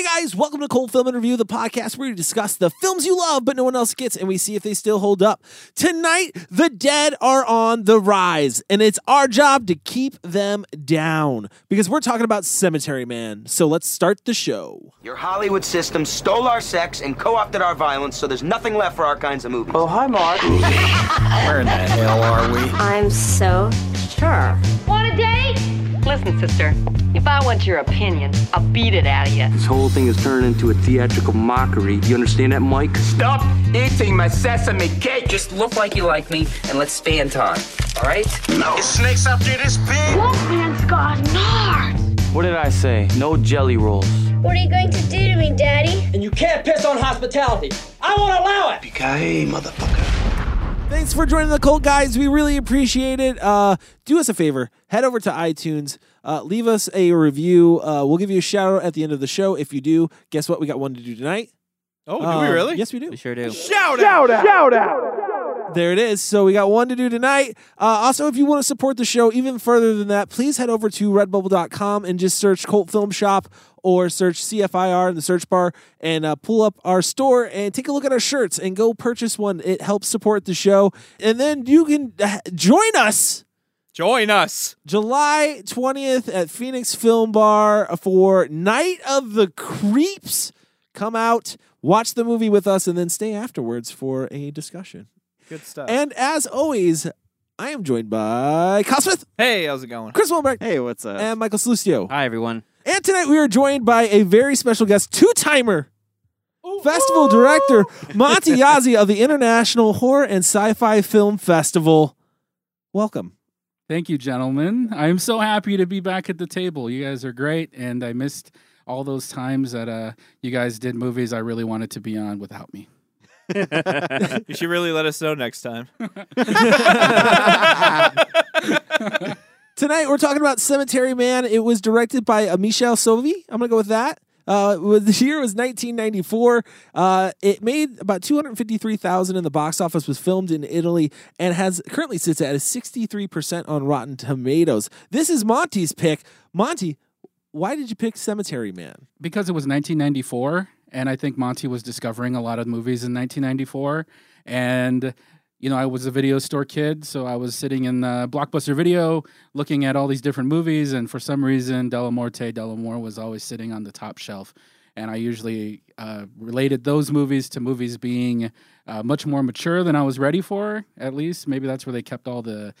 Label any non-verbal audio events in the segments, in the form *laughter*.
Hey guys, welcome to Cult Film and Review, the podcast where we discuss the films you love but no one else gets and we see if they still hold up. Tonight, the dead are on the rise, and it's our job to keep them down because we're talking about Cemetery Man. So let's start the show. Your Hollywood system stole our sex and co-opted our violence, so there's nothing left for our kinds of movies. Oh, hi, Mark. *laughs* Where in the hell are we? I'm so sure. Want a date? Listen, sister, if I want your opinion, I'll beat it out of you. This whole thing has turned into a theatrical mockery. You understand that, Mike? Stop eating my sesame cake. Just look like you like me and let's stay in time. All right? No. It snakes up through this big. Wolfman's got nards. What did I say? No jelly rolls. What are you going to do to me, Daddy? And you can't piss on hospitality. I won't allow it. Hey, motherfucker. Thanks for joining the cult, guys. We really appreciate it. Uh, do us a favor, head over to iTunes, uh, leave us a review. Uh, we'll give you a shout out at the end of the show. If you do, guess what? We got one to do tonight. Oh, do Uh, we really? Yes, we do. We sure do. Shout out! Shout out! Shout out! There it is. So we got one to do tonight. Uh, also, if you want to support the show even further than that, please head over to redbubble.com and just search Cult Film Shop or search CFIR in the search bar and uh, pull up our store and take a look at our shirts and go purchase one. It helps support the show. And then you can uh, join us Join us. July 20th at Phoenix Film Bar for Night of the Creeps. Come out, watch the movie with us, and then stay afterwards for a discussion. Good stuff. And as always, I am joined by Cosmith. Hey, how's it going? Chris Wilbrecht, Hey, what's up? and Michael Salustio. Hi, everyone. And tonight we are joined by a very special guest, two timer festival director, Monte *laughs* Yazzie of the International Horror and Sci Fi Film Festival. Welcome. Thank you, gentlemen. I'm so happy to be back at the table. You guys are great, and I missed all those times that uh, you guys did movies I really wanted to be on without me. *laughs* you should really let us know next time. *laughs* Tonight we're talking about Cemetery Man. It was directed by uh, Michele Soavi. I'm gonna go with that. Uh, *laughs* the year was 1994. Uh, it made about 253,000 in the box office. Was filmed in Italy and has currently sits at a 63% on Rotten Tomatoes. This is Monte's pick. Monte, why did you pick Cemetery Man? because it was 1994 and i think monte was discovering a lot of movies in 1994 and you know i was a video store kid so i was sitting in uh, blockbuster video looking at all these different movies and for some reason Dellamorte Dellamore was always sitting on the top shelf and i usually uh, related those movies to movies being uh, much more mature than i was ready for at least maybe that's where they kept all the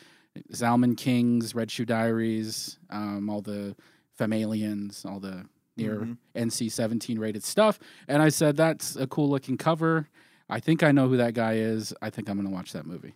zalman kings red shoe diaries um, all the Femalians, all the near NC 17 rated stuff. And I said, that's a cool looking cover. I think I know who that guy is. I think I'm going to watch that movie.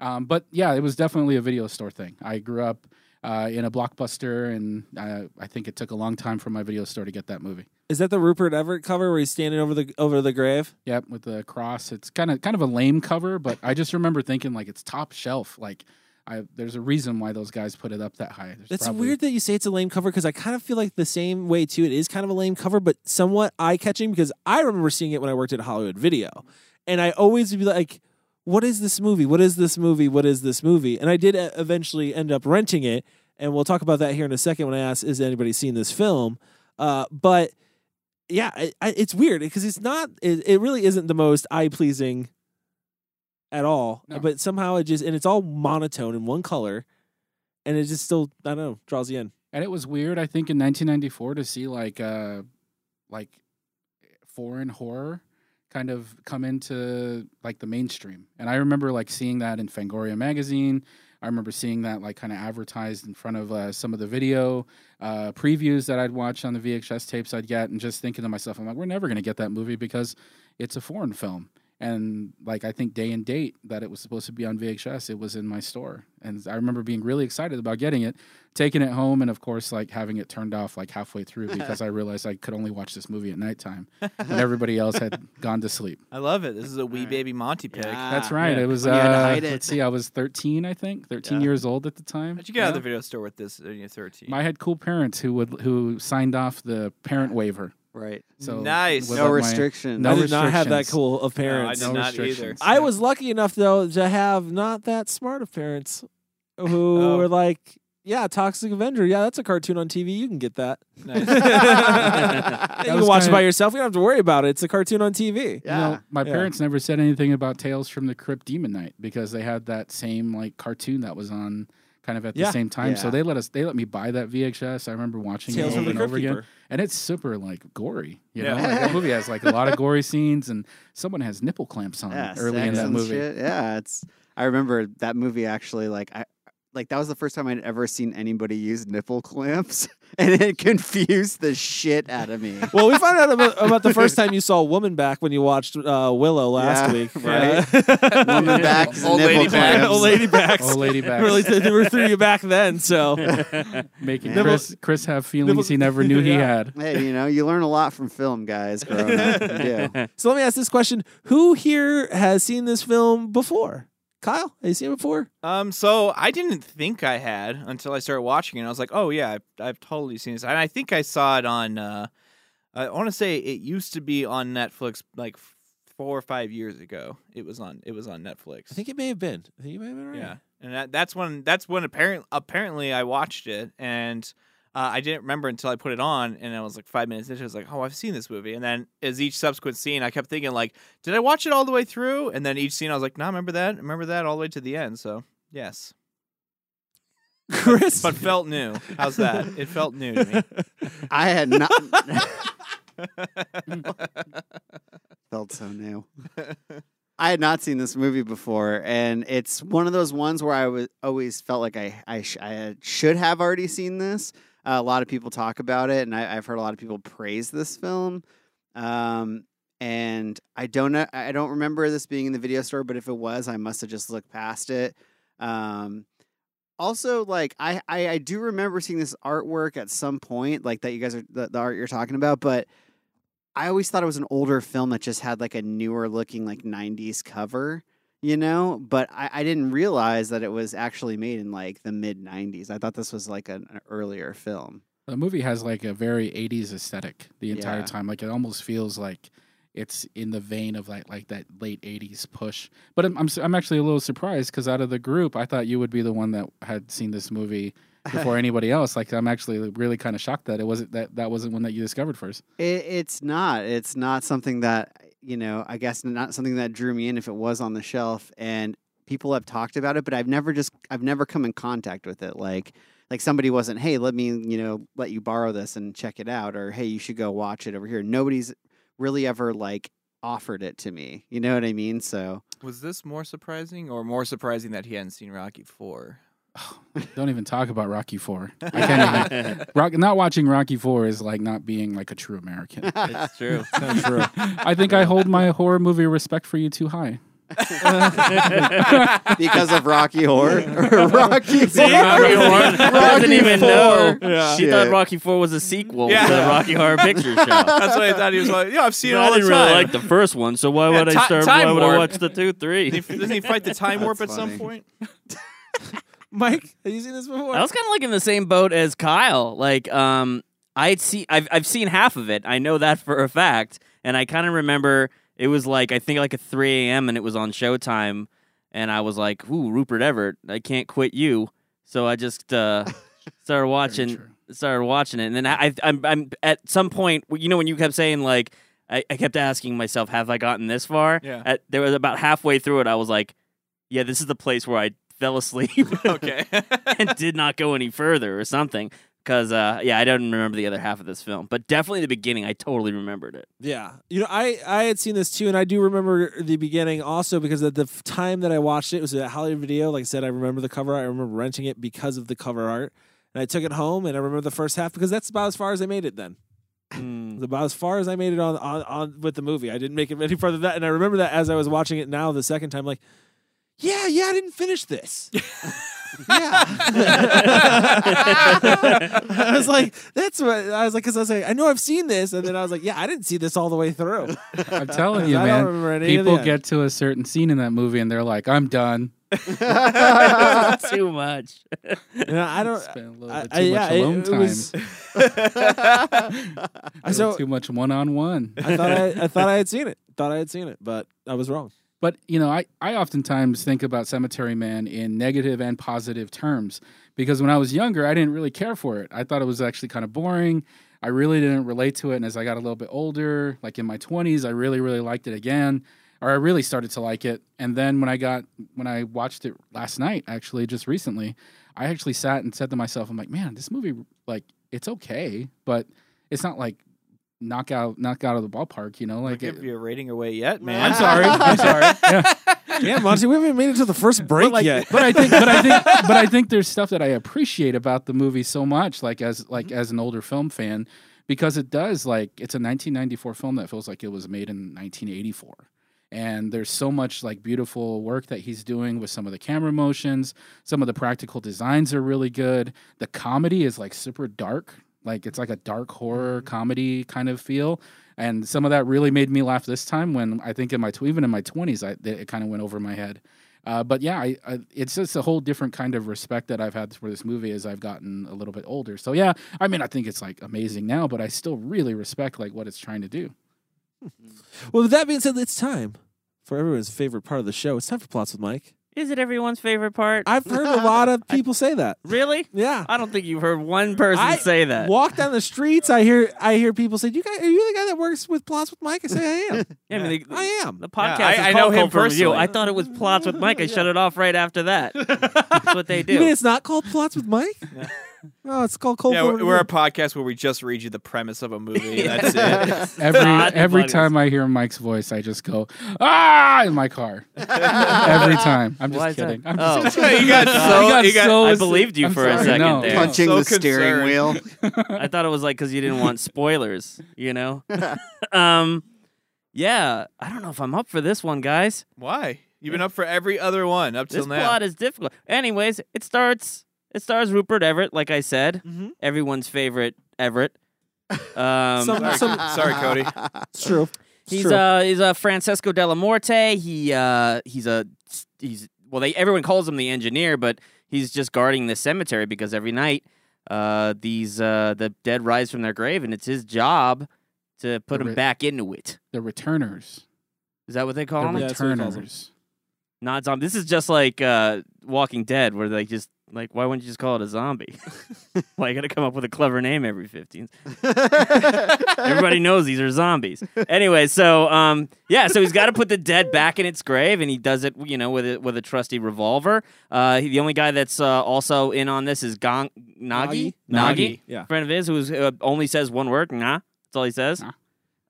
Um, but yeah, it was definitely a video store thing. I grew up uh, in a blockbuster, and uh, I think it took a long time for my video store to get that movie. Is that the Rupert Everett cover where he's standing over the over the grave? Yep, with the cross. It's kind of kind of a lame cover, but I just remember thinking like it's top shelf. Like I, there's a reason why those guys put it up that high. There's It's probably- weird that you say it's a lame cover because I kind of feel like the same way too. It is kind of a lame cover, but somewhat eye catching because I remember seeing it when I worked at Hollywood Video, and I always would be like, "What is this movie? What is this movie? What is this movie?" And I did eventually end up renting it, and we'll talk about that here in a second when I ask, "Is anybody seen this film?" Uh, but yeah, I, I, it's weird because it's not. It, it really isn't the most eye pleasing at all. No. But somehow it just and it's all monotone in one color, and it just still I don't know draws you in. And it was weird, I think, in 1994 to see like uh, like foreign horror kind of come into like the mainstream. And I remember like seeing that in Fangoria magazine. I remember seeing that like kind of advertised in front of uh, some of the video uh, previews that I'd watch on the VHS tapes I'd get, and just thinking to myself, I'm like, we're never going to get that movie because it's a foreign film. And like I think day and date that it was supposed to be on VHS, it was in my store, and I remember being really excited about getting it, taking it home, and of course like having it turned off like halfway through *laughs* because I realized I could only watch this movie at nighttime when *laughs* everybody else had gone to sleep. I love it. This is a wee baby Monte pick. That's right. yeah. It was. When you had to Uh, it. let's see. I was 13, I think, 13 Yeah. years old at the time. How'd you get out of the video store with this when you're 13? I had cool parents who would who signed off the parent waiver. Right. So Nice. No let my- restrictions. no I did not have that restrictions. cool of No, I did No not either. restrictions. I was lucky enough though to have not that smart of parents who *laughs* Oh. were like, yeah, Toxic Avenger. Yeah, that's a cartoon on TV. You can get that. Nice. *laughs* you *laughs* was can watch it kinda- by yourself. You don't have to worry about it. It's a cartoon on TV. You know, my Yeah. parents never said anything about Tales from the Crypt Demon Knight because they had that same like cartoon that was on kind of at the Yeah. same time. So Yeah. they let us they let me buy that VHS. I remember watching Tales it from over the and over Crypt again. Keeper. And it's super like gory. You Yeah. know, like, that movie has like a lot of *laughs* gory scenes and someone has nipple clamps on yeah, early in that movie. shit. Yeah, it's. I remember that movie actually. Like I, like that was the first time I'd ever seen anybody use nipple clamps, *laughs* and it confused the shit out of me. Well, we found out about, about the first *laughs* time you saw Woman Back when you watched uh, Willow last Yeah, week. right. *laughs* Woman backs, Old nipple lady back. clamps. Old lady backs. Old lady backs. really th- they were through you back then. So Making Nipple- Chris Chris have feelings Nipple- he never knew he had. Hey, you know, you learn a lot from film, guys. Growing up, you do. So let me ask this question: Who here has seen this film before? Kyle, have you seen it before? Um, so I didn't think I had until I started watching it. I was like, oh yeah, I've, I've totally seen this. And I think I saw it on. Uh, I want to say it used to be on Netflix like four or five years ago. It was on. It was on Netflix. I think it may have been. I think it may have been right. Yeah, and that, that's when that's when apparently apparently I watched it, and uh, I didn't remember until I put it on, and I was like five minutes into. it, I was like, oh, I've seen this movie, and then as each subsequent scene, I kept thinking like, did I watch it all the way through? And then each scene, I was like, no, I remember that, remember that all the way to the end. So yes, Chris, but felt new. How's that? It felt new to me. *laughs* I had not *laughs* felt so new. I had not seen this movie before, and it's one of those ones where I was always felt like I I, sh- I should have already seen this. Uh, a lot of people talk about it, and I, I've heard a lot of people praise this film. Um, and I don't I don't remember this being in the video store, but if it was, I must have just looked past it. Um, also, like I, I I do remember seeing this artwork at some point, like that you guys are the, the art you're talking about, but I always thought it was an older film that just had like a newer looking like 90s cover, you know? But I, I didn't realize that it was actually made in like the mid 90s. I thought this was like an, an earlier film. The movie has like a very 80s aesthetic the entire Yeah. time. Like it almost feels like it's in the vein of like like that late 80s push. But I'm I'm, I'm actually a little surprised cuz out of the group, I thought you would be the one that had seen this movie before *laughs* anybody else. Like I'm actually really kind of shocked that it wasn't that that wasn't one that you discovered first. It, it's not. It's not something that, you know, I guess not something that drew me in if it was on the shelf. And people have talked about it, but I've never just, I've never come in contact with it. Like, like somebody wasn't, hey, let me, you know, let you borrow this and check it out, or hey, you should go watch it over here. Nobody's really ever like offered it to me. You know what I mean? So Was this more surprising, or more surprising that he hadn't seen Rocky Four? *sighs* Don't even talk about Rocky 4. I can't even *laughs* Rock, not watching Rocky 4 is like not being like a true American. It's true. *laughs* Not true. I think I hold my horror movie respect for you too high. *laughs* because of Rocky Horror, Rocky, See, Rocky Horror doesn't even know. Yeah. She Shit. thought Rocky Four was a sequel Yeah. to the Rocky Horror Picture Show. That's what I thought. He was like, yeah, I've seen it I all the didn't time. really like the first one, so why Yeah, would ti- I start? Time Why would I Warp. watch the two, three? Doesn't he fight the time warp at That's some funny. point? *laughs* Mike, have you seen this before? I was kind of like in the same boat as Kyle. Like, um, I'd see, I've I've seen half of it. I know that for a fact, and I kind of remember it was like I think like at 3 a.m. and it was on Showtime, and I was like, "Ooh, Rupert Everett, I can't quit you." So I just uh, *laughs* started watching, started watching it, and then I, I'm, I'm at some point, you know, when you kept saying like, I, I kept asking myself, "Have I gotten this far?" Yeah. At, there was about halfway through it, I was like, "Yeah, this is the place where I fell asleep." *laughs* okay. *laughs* and did not go any further or something. Because uh, yeah, I don't remember the other half of this film, but definitely the beginning. I totally remembered it. Yeah, you know, I I had seen this too, and I do remember the beginning also because at the f- time that I watched it, it was a Hollywood video. Like I said, I remember the cover art. I remember renting it because of the cover art, and I took it home, and I remember the first half because that's about as far as I made it. Then It's about as far as I made it on on, on with the movie. I didn't make it *laughs* any further than that, and I remember that as I was watching it now the second time, like. Yeah, yeah, I didn't finish this. *laughs* yeah. *laughs* I was like, that's what I was like, because I was like, I know I've seen this, and then I was like, yeah, I didn't see this all the way through. I'm telling you, *laughs* I man. remember any of People get to a certain scene in that movie and they're like, "I'm done." Too much. Yeah, I don't. Spent a little I- bit I- too yeah, much it- alone it time. was- A so too much one on one. I thought I, I thought I had seen it. Thought I had seen it, but I was wrong. But you know, I, I oftentimes think about Cemetery Man in negative and positive terms because when I was younger, I didn't really care for it. I thought it was actually kind of boring. I really didn't relate to it. And as I got a little bit older, like in my 20s, I really, really liked it again, or I really started to like it. And then when I got, when I watched it last night, actually, just recently, I actually sat and said to myself, I'm like, man, this movie, like, it's okay, but it's not like knock out, knock out of the ballpark, you know? Like, give it, you a rating away yet, man. I'm sorry. I'm *laughs* sorry. Yeah. Yeah, Monte, we haven't made it to the first break but like, yet. But I think, but I think, *laughs* but I think there's stuff that I appreciate about the movie so much, like as mm-hmm. like as an older film fan, because it does like it's a 1994 film that feels like it was made in 1984. And there's so much like beautiful work that he's doing with some of the camera motions. Some of the practical designs are really good. The comedy is like super dark, like it's like a dark horror comedy kind of feel and some of that really made me laugh this time when I think in my tw- even in my 20s I, it kind of went over my head. Uh, but yeah, I, I, it's just a whole different kind of respect that I've had for this movie as I've gotten a little bit older. So yeah, I mean, I think it's like amazing now, but I still really respect like what it's trying to do. Well, with that being said, it's time for everyone's favorite part of the show. It's time for Plots with Mike. Is it everyone's favorite part? I've heard a *laughs* lot of people say that. Really? Yeah. I don't think you've heard one person I say that. Walk down the streets, I hear I hear people say, "You guys, are you the guy that works with Plots with Mike?" I say, "I am." *laughs* Yeah, I mean, the, I am. the podcast I- is I know him Cult Film personally. I thought it was plots with Mike. I *laughs* shut it off right after that. That's what they You mean do. it's not called Plots with Mike? No, it's called Cult Yeah, Film we're, we're a podcast where we just read you the premise of a movie. That's it. *laughs* Every not every funny. time I hear Mike's voice, I just go ah in my car. *laughs* every time. I'm Why just is that? kidding. I'm Oh. just *laughs* you got so. You got you got, so- I believed you I'm for a sorry, second no. there. Punching So the steering concerned. wheel. I thought it was like because you didn't want spoilers, you know? um, yeah, I don't know if I'm up for this one, guys. Why? You've been up for every other one up till This now. plot is difficult. Anyways, it starts. It stars Rupert Everett, like I said, Mhm. everyone's favorite Everett. Um, Some- sorry, some- sorry, Cody. It's true. It's He's true. uh he's a Francesco Dellamorte. He uh he's a he's well they everyone calls him the engineer, but he's just guarding the cemetery because every night uh these uh the dead rise from their grave and it's his job to put The them re- back into it. the returners. Is that what they The call them? Yeah, that's what he calls 'em. returners. Not zombie. This is just like uh Walking Dead, where they just like why wouldn't you just call it a zombie? *laughs* why you got to come up with a clever name every fifteen? *laughs* Everybody knows these are zombies. Anyway, so um, yeah, so he's got to put the dead back in its grave, and he does it, you know, with a, with a trusty revolver. Uh, he- the only guy that's uh, also in on this is Gong Gnaghi, Gnaghi? Gnaghi, Gnaghi, yeah. friend of his who uh, only says one word, nah. That's all he says. Nah.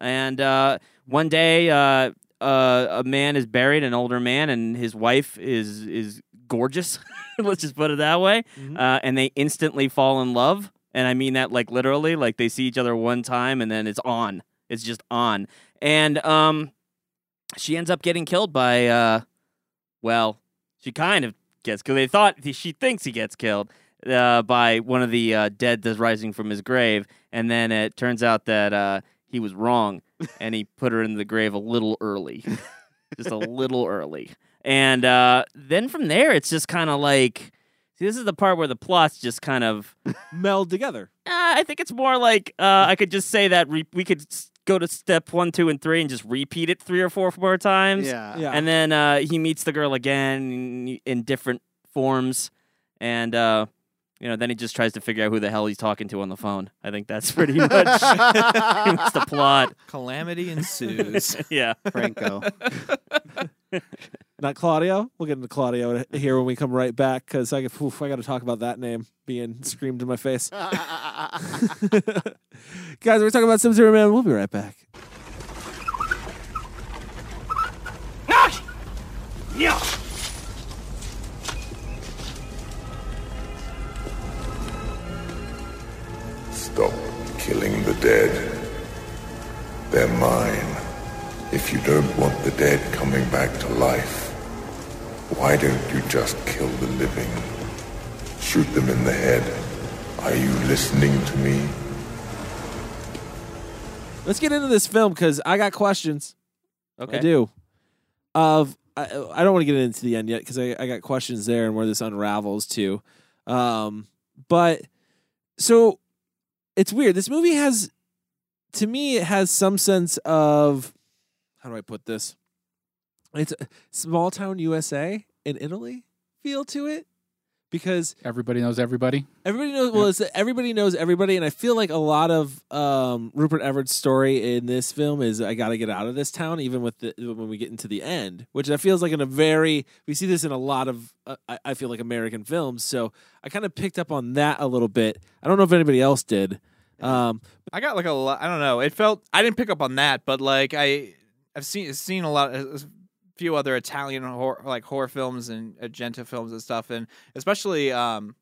And uh, one day, uh, uh, a man is buried, an older man, and his wife is is gorgeous. *laughs* Let's just put it that way. Mhm. Uh, and they instantly fall in love, and I mean that like literally. Like they see each other one time, and then it's on. It's just on. And um, she ends up getting killed by uh, well, she kind of gets killed. They thought she thinks he gets killed uh, by one of the uh, dead that's rising from his grave, and then it turns out that uh, he was wrong, *laughs* and he put her in the grave a little early, *laughs* just a little early. And uh, then from there, it's just kind of like. See, this is the part where the plots just kind of. *laughs* meld together. Uh, I think it's more like uh, I could just say that re- we could go to step one, two, and three and just repeat it three or four more times. Yeah. Yeah. And then uh, he meets the girl again in, in different forms, and uh, you know, then he just tries to figure out who the hell he's talking to on the phone. I think that's *laughs* pretty much, *laughs* pretty much the plot. Calamity ensues. yeah. Franco. Not Claudio. We'll get into Claudio mm-hmm. here when we come right back because I, get- oof, I got to talk about that name being screamed in my face. *laughs* *laughs* Guys, we're talking about Cemetery Man. We'll be right back. Stop killing the dead. They're mine. If you don't want the dead coming back to life, why don't you just kill the living? Shoot them in the head. Are you listening to me? Let's get into this film because I got questions. Okay. I do. Of I, I don't want to get into the end yet because I, I got questions there and where this unravels to. Um, but so it's weird. This movie has, to me, it has some sense of how do I put this? It's a small town USA in Italy feel to it because Everybody knows everybody. Everybody knows. Well, it's everybody knows everybody, and I feel like a lot of um, Rupert Everett's story in this film is I got to get out of this town, even with the when we get into the end, which that feels like in a very we see this in a lot of uh, I, I feel like American films. So I kind of picked up on that a little bit. I don't know if anybody else did. Um, I got like a lot. I don't know. It felt I didn't pick up on that, but like I I've seen seen a lot, a few other Italian horror, like horror films and Argento films and stuff, and especially um,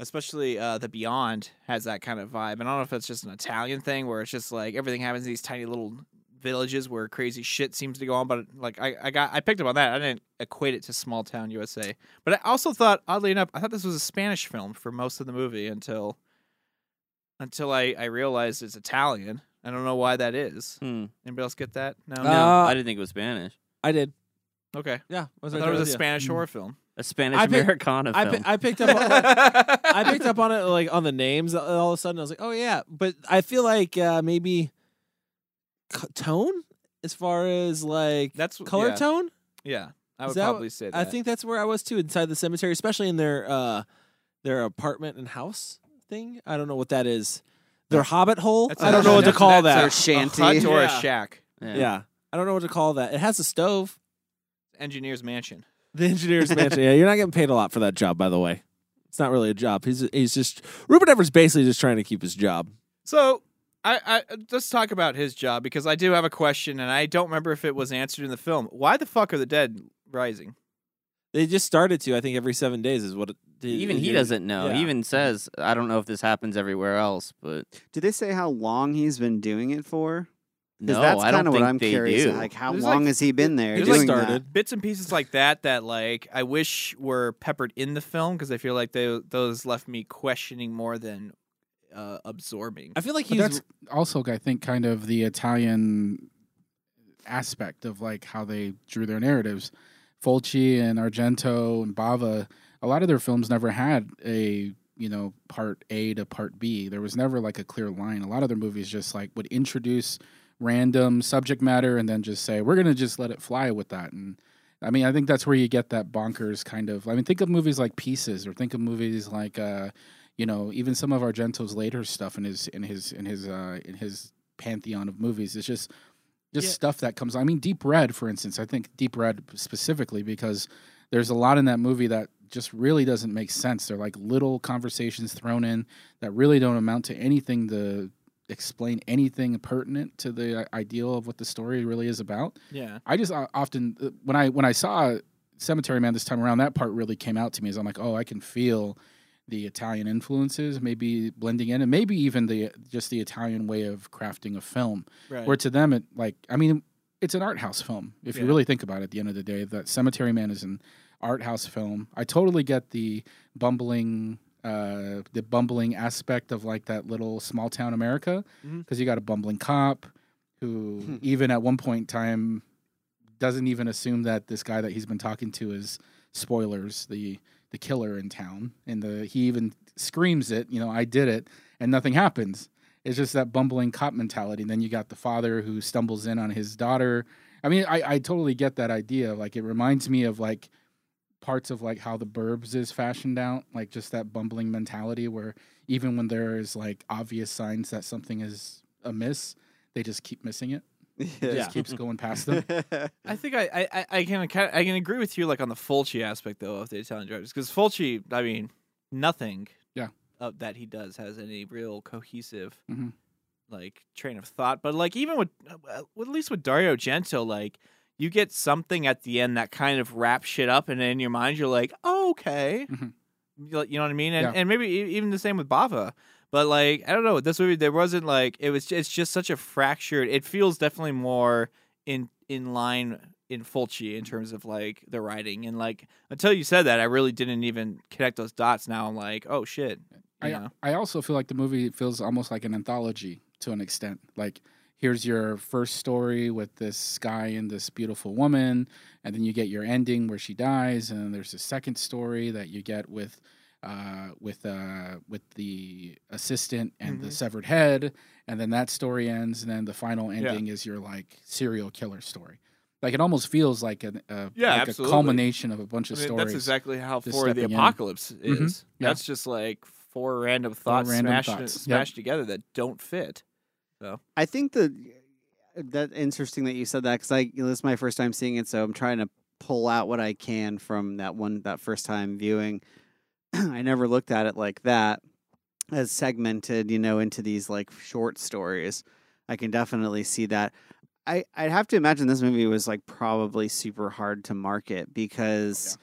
especially uh, the Beyond has that kind of vibe. And I don't know if it's just an Italian thing where it's just like everything happens in these tiny little villages where crazy shit seems to go on. But like I, I got I picked up on that. I didn't equate it to small town USA. But I also thought, oddly enough, I thought this was a Spanish film for most of the movie until until I, I realized it's Italian. I don't know why that is. Hmm. Anybody else get that? No, No, Uh, I didn't think it was Spanish. I did. Okay. Yeah, I thought it was a Spanish horror film. A Spanish I pick- Americana I, film. pi- I picked up. On, *laughs* I picked up on it like on the names. All of a sudden, I was like, "Oh yeah," but I feel like uh, maybe c- tone as far as like That's color yeah. tone. Yeah, I Is would that probably say that. I think that's where I was too, inside the cemetery, especially in their uh their apartment and house thing. I don't know what that is. Their hobbit hole. That's I a- don't know what to that's- call that's that. a- a hut or a Yeah. shack. Yeah. I don't know what to call that. It has a stove. Engineer's mansion. The engineer's *laughs* mansion. Yeah, you're not getting paid a lot for that job, by the way. It's not really a job. He's he's just Rupert Everett's basically just trying to keep his job. So I, I let's talk about his job because I do have a question and I don't remember if it was answered in the film. Why the fuck are the dead rising? They just started to. I think every seven days is what. It, even he it- doesn't know. yeah. He even says, "I don't know if this happens everywhere else," but Did they say how long he's been doing it for? Because No, that's I don't kind of what think I'm they curious. do. Like, how There's long like- has he been there doing like that? bits and pieces like that that like I wish were peppered in the film because I feel like they those left me questioning more than uh, absorbing. I feel like But he's that's also, I think, kind of the Italian aspect of like how they drew their narratives. Fulci and Argento and Bava, a lot of their films never had a you know part A to part B. There was never like a clear line. A lot of their movies just like would introduce random subject matter and then just say we're gonna just let it fly with that. And I mean, I think that's where you get that bonkers kind of. I mean, think of movies like Pieces, or think of movies like, uh, you know, even some of Argento's later stuff in his in his in his uh, in his pantheon of movies. It's just just Yeah. stuff that comes. I mean, Deep Red, for instance. I think Deep Red specifically because there's a lot in that movie that just really doesn't make sense. They're like little conversations thrown in that really don't amount to anything to explain anything pertinent to the ideal of what the story really is about. Yeah. I just uh, often uh, when I when I saw Cemetery Man this time around, that part really came out to me. As I'm like, oh, I can feel the Italian influences maybe blending in, and maybe even the just the Italian way of crafting a film. Right. Where to them, it like I mean, it's an art house film if you really think about it. At the end of the day, that Cemetery Man is an art house film. I totally get the bumbling. Uh, the bumbling aspect of like that little small town America, because you got a bumbling cop who, even at one point in time, doesn't even assume that this guy that he's been talking to is spoilers, the the killer in town, and the he even screams it, you know, I did it, and nothing happens. It's just that bumbling cop mentality. And then you got the father who stumbles in on his daughter. I mean, I, I totally get that idea. Like it reminds me of like parts of like how the burbs is fashioned out, like just that bumbling mentality where even when there is like obvious signs that something is amiss, they just keep missing it. It *laughs* Yeah. just keeps *laughs* going past them. *laughs* I think I, I, I- I can I can agree with you like on the Fulci aspect though of the Italian drivers because Fulci I mean nothing Yeah. of that he does has any real cohesive Mhm. like train of thought but like even with, uh, with at least with Dario Argento like you get something at the end that kind of wraps shit up and in your mind you're like oh, okay Mhm. you know what I mean and, Yeah. and maybe even the same with Bava but like I don't know this movie there wasn't like it was it's just such a fractured it feels definitely more in in line in Fulci in terms of like the writing and like until you said that I really didn't even connect those dots now I'm like oh shit you I, know I also feel like the movie feels almost like an anthology to an extent. Like here's your first story with this guy and this beautiful woman, and then you get your ending where she dies, and then there's a second story that you get with uh, with uh, with the assistant and the Mhm. severed head, and then that story ends, and then the final Yeah. ending is your like serial killer story. Like it almost feels like an uh, Yeah, like absolutely. a culmination of a bunch of I mean, stories. That's exactly how For the stepping in. Apocalypse is. Mhm. Yeah. That's just like four random thoughts random smashed, thoughts. smashed together that don't fit. So I think that uh, that interesting that you said that because I you know, this is my first time seeing it, so I'm trying to pull out what I can from that one that first time viewing. *clears throat* I never looked at it like that as segmented, you know, into these like short stories. I can definitely see that. I I'd have to imagine this movie was like probably super hard to market because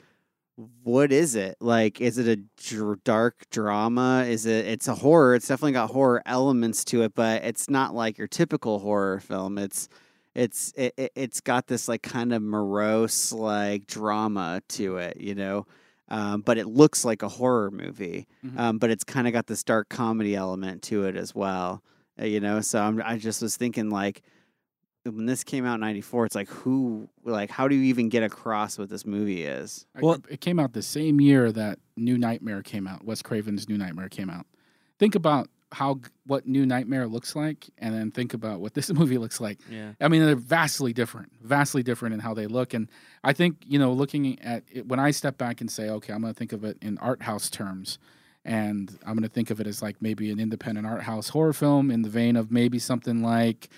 what is it? Like is it a dr- dark drama? Is it it's a horror it's definitely got horror elements to it but it's not like your typical horror film. It's it's it, it- it's got this like kind of morose like drama to it you know? Um, but it looks like a horror movie Mhm. um, but it's kind of got this dark comedy element to it as well uh, you know? So I'm, i just was thinking like when this came out in 94 it's like who like how do you even get across what this movie is Well, it came out the same year that New Nightmare came out. Wes Craven's New Nightmare came out. Think about how what New Nightmare looks like, and then think about what this *laughs* movie looks like. Yeah. I mean, they're vastly different, vastly different in how they look. And I think you know, looking at it, when I step back and say, okay, I'm going to think of it in art house terms, and I'm going to think of it as like maybe an independent art house horror film in the vein of maybe something like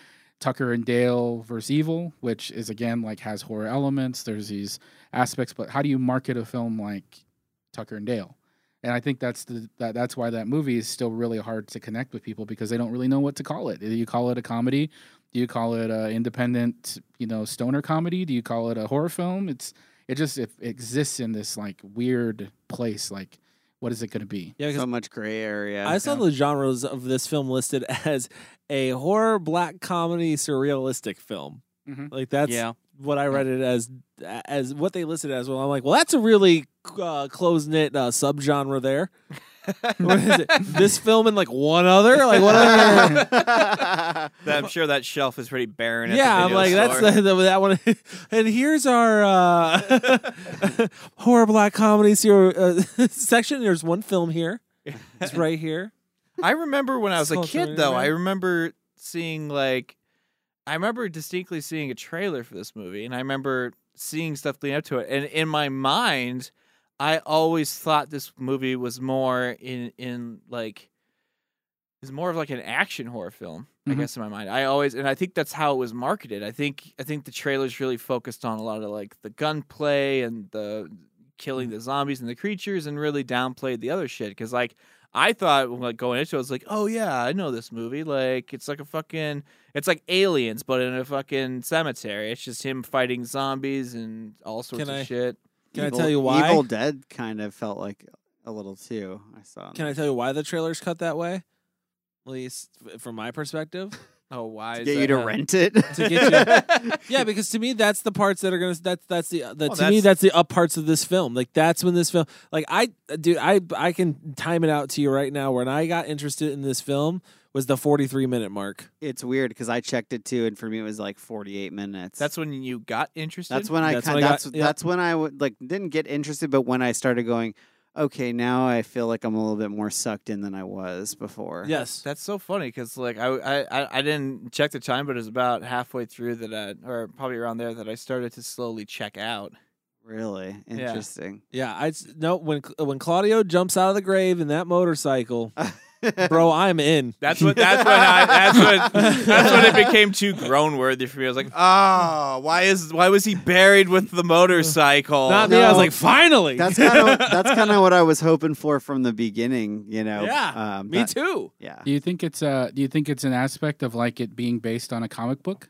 Tucker and Dale versus Evil, which is again like has horror elements. There's these aspects, but how do you market a film like Tucker and Dale? And I think that's the that, that's why that movie is still really hard to connect with people because they don't really know what to call it. Do you call it a comedy? Do you call it a independent, you know, stoner comedy? Do you call it a horror film? It's it just it exists in this like weird place. Like, what is it going to be? Yeah, so much gray area I saw the genres of this film listed *laughs* as a horror, black comedy, surrealistic film. Mhm. Like that's Yeah. what I read it as as what they listed as. Well, I'm like, well, that's a really uh, close knit uh, subgenre there. *laughs* *laughs* what is it? This film and like one other, like what other? *laughs* that, I'm sure that shelf is pretty barren. At yeah, the I'm video like that's the, the, that one. *laughs* and here's our uh, horror, black comedy ser- uh, section. There's one film here. It's right here. I remember when I was a kid, though. right? I remember seeing like, I remember distinctly seeing a trailer for this movie, and I remember seeing stuff leading up to it. And in my mind, I always thought this movie was more in in like, is more of like an action horror film. I Mhm. guess in my mind, I always and I think that's how it was marketed. I think I think the trailers really focused on a lot of like the gunplay and the killing the zombies and the creatures, and really downplayed the other shit. Because like I thought like going into it, I was like, oh yeah, I know this movie. Like it's like a fucking, it's like Aliens, but in a fucking cemetery. It's just him fighting zombies and all sorts Can of I- shit. Can Evil- I tell you why? Evil Dead kind of felt like a little too. I saw. Can I tell you why the trailer's cut that way? At least from my perspective. *laughs* Oh, why? *laughs* to get you to not- rent it? To get you, yeah, because to me that's the parts that are gonna. That's that's the, the Oh, to me that's- that's the up parts of this film. Like that's when this film. Like I, dude, I I can time it out to you right now. When I got interested in this film was the forty three minute mark. It's weird because I checked it too, and for me it was like 48 minutes. That's when you got interested. that's when I That's kind when I got- that's yep. that's when I would like didn't get interested, but when I started going, okay, now I feel like I'm a little bit more sucked in than I was before. Yes, That's so funny because like I, I I- I didn't check the time, but it was about halfway through that I, or probably around there that I started to slowly check out. Really interesting. yeah. I no when when Claudio jumps out of the grave in that motorcycle, *laughs* bro, I'm in. *laughs* That's what. That's when I. That's when. That's when it became too groan worthy for me. I was like, oh, *laughs* why is why was he buried with the motorcycle? Not me. I was like, finally. That's kind of that's *laughs* kind of what I was hoping for from the beginning. You know. yeah. Um, me that- too. Yeah. Do you think it's uh Do you think it's an aspect of like it being based on a comic book?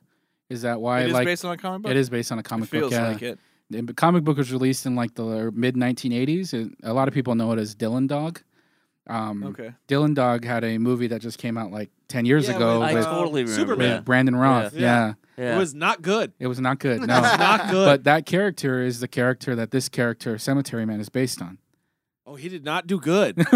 Is that why it is like based on a comic book. it is based on a It comic feels book? Yeah. like it. The comic book was released in like the mid 1980s. A lot of people know it as Dylan Dog. Um, Okay. Dylan Dog had a movie that just came out like 10 years Yeah, ago with, I with, totally remember Superman. with. Brandon Routh. Yeah. Yeah. Yeah. It was not good. It was not good. No. not *laughs* good. But that character is the character that this character, Cemetery Man, is based on. Oh, he did not do good. *laughs*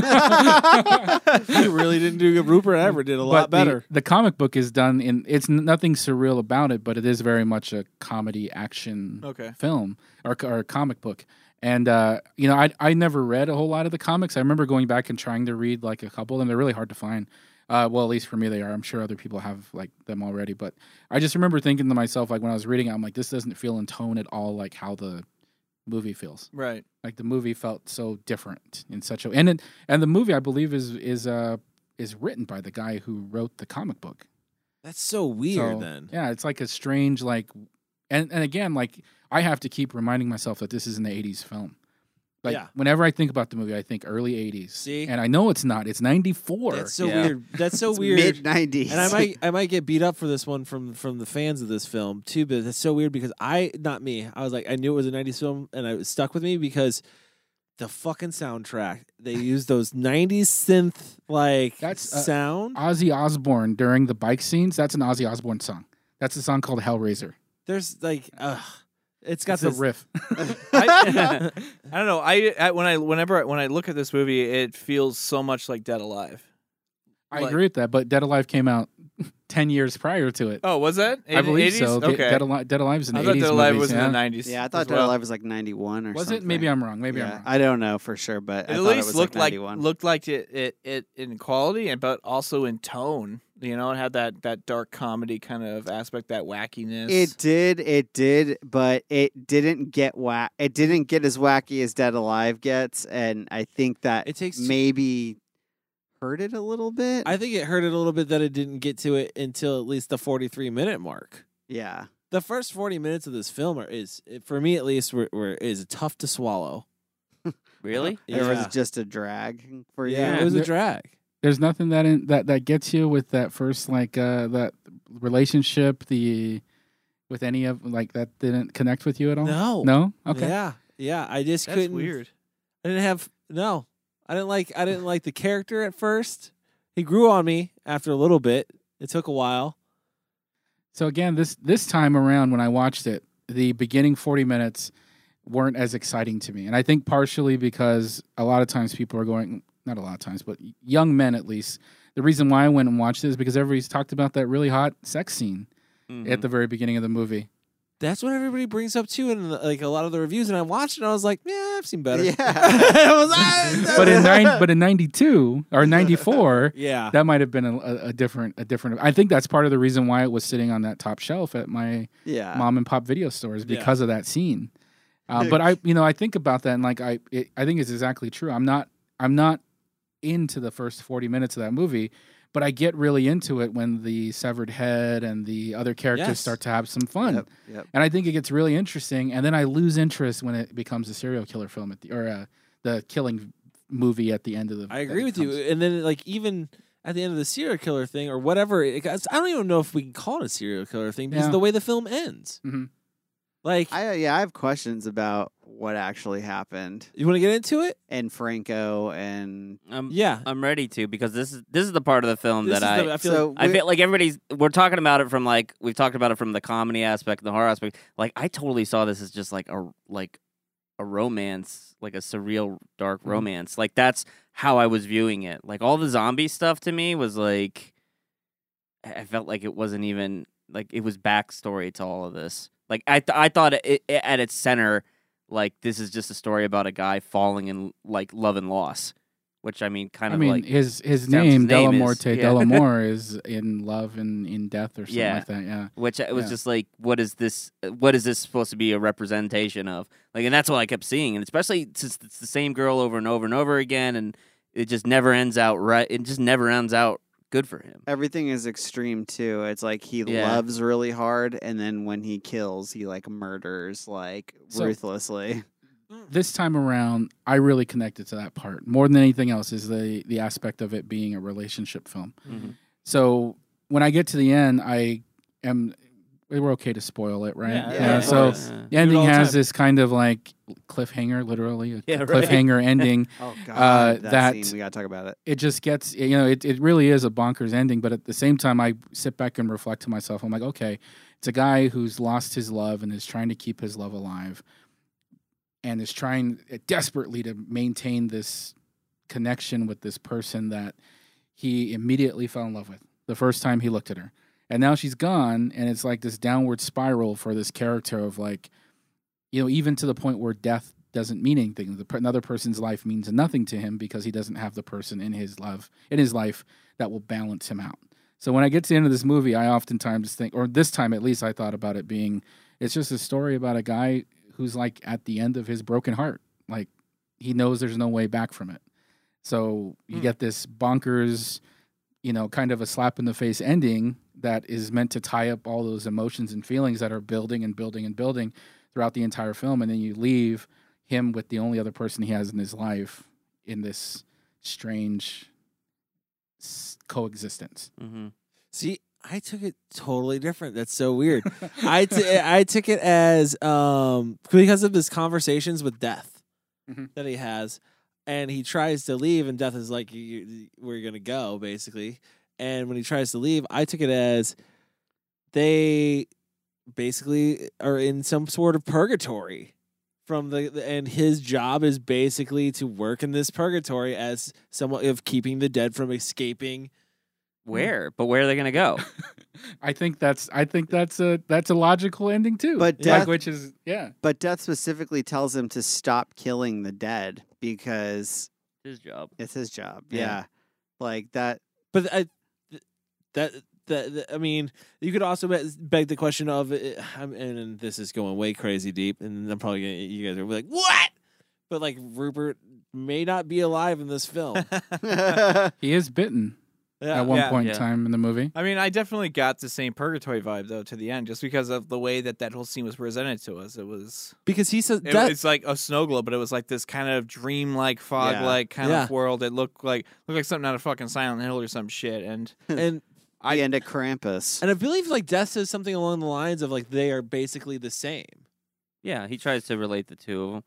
he really didn't do good. Rupert Everett did a lot But the- better. The, comic book is done in. It's nothing surreal about it, but it is very much a comedy action Okay. film or, or comic book. And uh, you know, I I never read a whole lot of the comics. I remember going back and trying to read like a couple, and they're really hard to find. Uh, well, at least for me, they are. I'm sure other people have like them already. But I just remember thinking to myself, like when I was reading it, I'm like, this doesn't feel in tone at all like how the movie feels. Right. Like the movie felt so different in such a and it, and the movie I believe is is uh is written by the guy who wrote the comic book. That's so weird. So, then yeah, it's like a strange like, and and again like I have to keep reminding myself that this is an '80s film. Like Yeah. whenever I think about the movie, I think early '80s. See? and I know it's not. It's '94. That's so weird. That's so It's weird. mid 90s. And I might I might get beat up for this one from from the fans of this film too, but that's so weird because I not me. I was like I knew it was a 90s film and it stuck with me because the fucking soundtrack. They *laughs* used those 90s synth like That's, uh, sound. Ozzy Osbourne during the bike scenes. That's an Ozzy Osbourne song. That's a song called Hellraiser. There's like uh it's got That's the this riff. *laughs* I, *laughs* I don't know. I, I when I whenever I, when I look at this movie, it feels so much like Dead Alive. I Like- agree with that, but Dead Alive came out *laughs* ten years prior to it. Oh, was that? I believe 80s? so. Okay. Dead Alive, Dead Alive is an I thought 80s Dead Alive movies, was yeah. in the 90s. Yeah, I thought as Dead well. Alive was like 91 or something. Was something. it? Maybe I'm wrong. Maybe I'm wrong. I don't know for sure, but I It at thought it least was looked like like looked like it, it it in quality and but also in tone. You know, it had that that dark comedy kind of aspect, that wackiness. It did, it did, but it didn't get whack. It didn't get as wacky as Dead Alive gets, and I think that It takes- maybe hurt it a little bit. I think it hurt it a little bit that it didn't get to it until at least the 43 minute mark. yeah, The first 40 minutes of this film are, is for me at least were, were is tough to swallow. *laughs* Really? it was just a drag for you. Yeah, it was a drag. There's nothing that in, that that gets you with that first like uh that relationship the with any of like that didn't connect with you at all. No. no. Okay. Yeah, yeah. I just That's couldn't. weird. I didn't have no. I didn't like. I didn't like the character at first. He grew on me after a little bit. It took a while. So again, this this time around when I watched it, the beginning 40 minutes weren't as exciting to me. And I think partially because a lot of times people are going not a lot of times, but young men at least. The reason why I went and watched it is because everybody's talked about that really hot sex scene at the very beginning of the movie. That's what everybody brings up too, in like a lot of the reviews. And I watched it. and I was like, yeah, I've seen better. Yeah. *laughs* Was, I, *laughs* But in *laughs* nine, but in 92 or 94, yeah, that might have been a, a, a different a different I think that's part of the reason why it was sitting on that top shelf at my Yeah. mom and pop video stores Yeah. because of that scene. Uh, but I, you know, I think about that and like I, it, I think it's exactly true. I'm not, I'm not into the first 40 minutes of that movie, but I get really into it when the severed head and the other characters Yes. start to have some fun. Yep, yep. And I think it gets really interesting, and then I lose interest when it becomes a serial killer film at the or uh, the killing movie at the end of the. I agree it with you. And then like even at the end of the serial killer thing or whatever, it, I don't even know if we can call it a serial killer thing because Yeah. the way the film ends. Mhm. Like, I yeah, I have questions about what actually happened you want to get into it? and Franco and Um, Yeah. I'm ready to because this is this is the part of the film This that is I the- I feel so I we- feel like everybody's we're talking about it from like we've talked about it from the comedy aspect, the horror aspect. Like I totally saw this as just like a like a romance, like a surreal dark Mm-hmm. romance. Like that's how I was viewing it. Like all the zombie stuff to me was like I I felt like it wasn't even like it was backstory to all of this. Like I th- I thought it, it, at its center like this is just a story about a guy falling in like love and loss, which I mean kind I of mean, like his his name, name Dellamorte yeah. Dellamore, *laughs* is in love and in death or something Yeah. like that. Yeah. which it was Yeah. just like what is this what is this supposed to be a representation of like and that's what i kept seeing and especially since it's the same girl over and over and over again and it just never ends out right it just never ends out good for him everything is extreme too. It's like he Yeah. loves really hard, and then when he kills, he like murders like So- ruthlessly. *laughs* This time around, I really connected to that part more than anything else. Is the the aspect of it being a relationship film. Mhm. So when I get to the end, I am. We're okay to spoil it, right? Yeah, yeah, of so course. the ending has time. this kind of like cliffhanger, literally a *laughs* Yeah, right. cliffhanger ending. *laughs* Oh god, Uh, that, that- scene we gotta talk about it. it just gets you know it, it really is a bonkers ending but at the same time i sit back and reflect to myself i'm like okay it's a guy who's lost his love and is trying to keep his love alive and is trying desperately to maintain this connection with this person that he immediately fell in love with the first time he looked at her and now she's gone and it's like this downward spiral for this character of like you know even to the point where death doesn't mean anything. The, another person's life means nothing to him because he doesn't have the person in his love in his life that will balance him out. So when I get to the end of this movie, I oftentimes think, or this time at least, I thought about it being, it's just a story about a guy who's like at the end of his broken heart. Like he knows there's no way back from it. So you Hmm. get this bonkers, you know, kind of a slap in the face ending that is meant to tie up all those emotions and feelings that are building and building and building throughout the entire film. And then you leave him with the only other person he has in his life in this strange coexistence. Mm-hmm. See, I took it totally different. That's so weird. I t- *laughs* I took it as um because of his conversations with Death Mhm. that he has, and he tries to leave, and Death is like, you, you, "We're gonna go," basically. And when he tries to leave, I took it as they basically are in some sort of purgatory from the the- and his job is basically to work in this purgatory as someone of keeping the dead from escaping Where? But where are they gonna go? *laughs* I think that's I think that's a that's a logical ending too. But Like, death- which is yeah. But Death specifically tells him to stop killing the dead because His job. it's his job. Yeah. Yeah. Like that. But I, th- that, that, that- I mean, you could also beg the question of, uh, and this is going way crazy deep, and I'm probably gonna, you guys are like, what? But like Rupert may not be alive in this film. *laughs* *laughs* He is bitten Yeah. at one Yeah. point Yeah. in time in the movie. I mean, I definitely got the same purgatory vibe though to the end, just because of the way that that whole scene was presented to us. It was because he says it, that, it's like a snow globe, but it was like this kind of dream-like, fog-like kind Yeah. of world. It looked like looked like something out of fucking Silent Hill or some shit. And and I- the end of Krampus. and I believe like Death says something along the lines of like they are basically the same. Yeah, he tries to relate the two of them.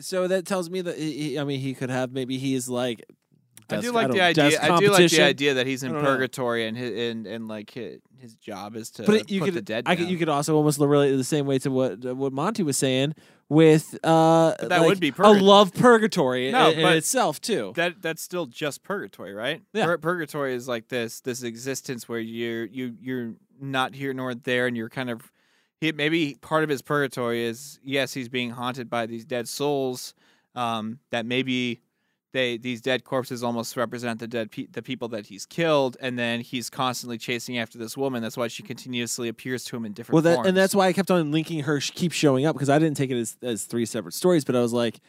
So that tells me that he, he- I mean he could have maybe he is like. I do like the idea. I do like the idea that he's in know. purgatory and his, and and like his, his job is to but you put could the dead. I could, you could also almost relate it the same way to what uh, what Monty was saying with uh But that like, would be a purgat- love purgatory No, in, in itself too. that that's still just purgatory, right? Yeah. Pur- purgatory is like this this existence where you're you you're not here nor there, and you're kind of he, maybe part of his purgatory is yes, he's being haunted by these dead souls. Um, that maybe they these dead corpses almost represent the dead pe- the people that he's killed, and then he's constantly chasing after this woman. That's why she continuously appears to him in different Well, that, forms. and that's why I kept on linking her. She keeps showing up because I didn't take it as, as three separate stories, but I was like,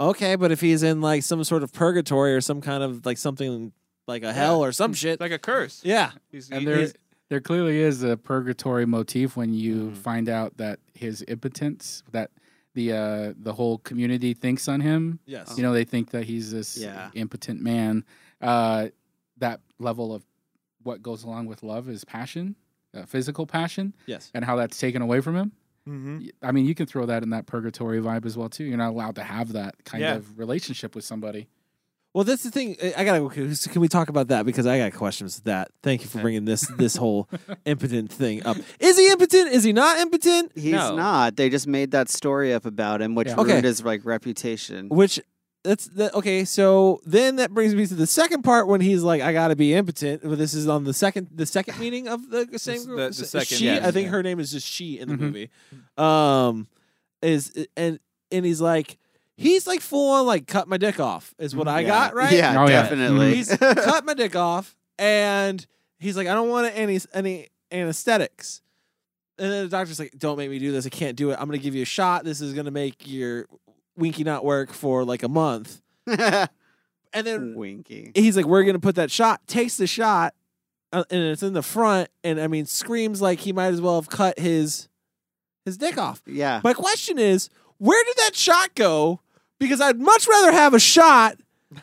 okay, but if he's in like some sort of purgatory or some kind of like something like a hell or some shit, like a curse. yeah, He's, And he- there there clearly is a purgatory motif when you Mm-hmm. find out that his impotence that the uh the whole community thinks on him. yes, You know, they think that he's this Yeah. impotent man. Uh that level of what goes along with love is passion, uh, physical passion, yes. and how that's taken away from him. Mhm. Y- I mean, you can throw that in that purgatory vibe as well too. You're not allowed to have that kind Yeah. of relationship with somebody. Well, that's the thing. I- I gotta. Can we talk about that because I got questions with that. Thank you for bringing this this whole *laughs* impotent thing up. Is he impotent? Is he not impotent? He's No. not. They just made that story up about him, which Yeah. ruined Okay. his like reputation. Which that's the okay. So then that brings me to the second part when he's like, "I gotta be impotent." Well, this is on the second the second meeting of the same s- group. the- the second, she. yes. I think Yeah. her name is just she in the Mhm. movie. Um, is and and he's like. He's like full on like cut my dick off is what I Yeah. got right. Yeah, Oh, yeah. definitely. He's *laughs* cut my dick off, and he's like, I don't want any any anesthetics. And then the doctor's like, Don't make me do this. I can't do it. I'm gonna give you a shot. This is gonna make your winky not work for like a month. *laughs* And then Winky. he's like, We're gonna put that shot. Takes the shot, uh, and it's in the front. And I mean, screams like he might as well have cut his his dick off. Yeah. My question is, where did that shot go? Because I'd much rather have a shot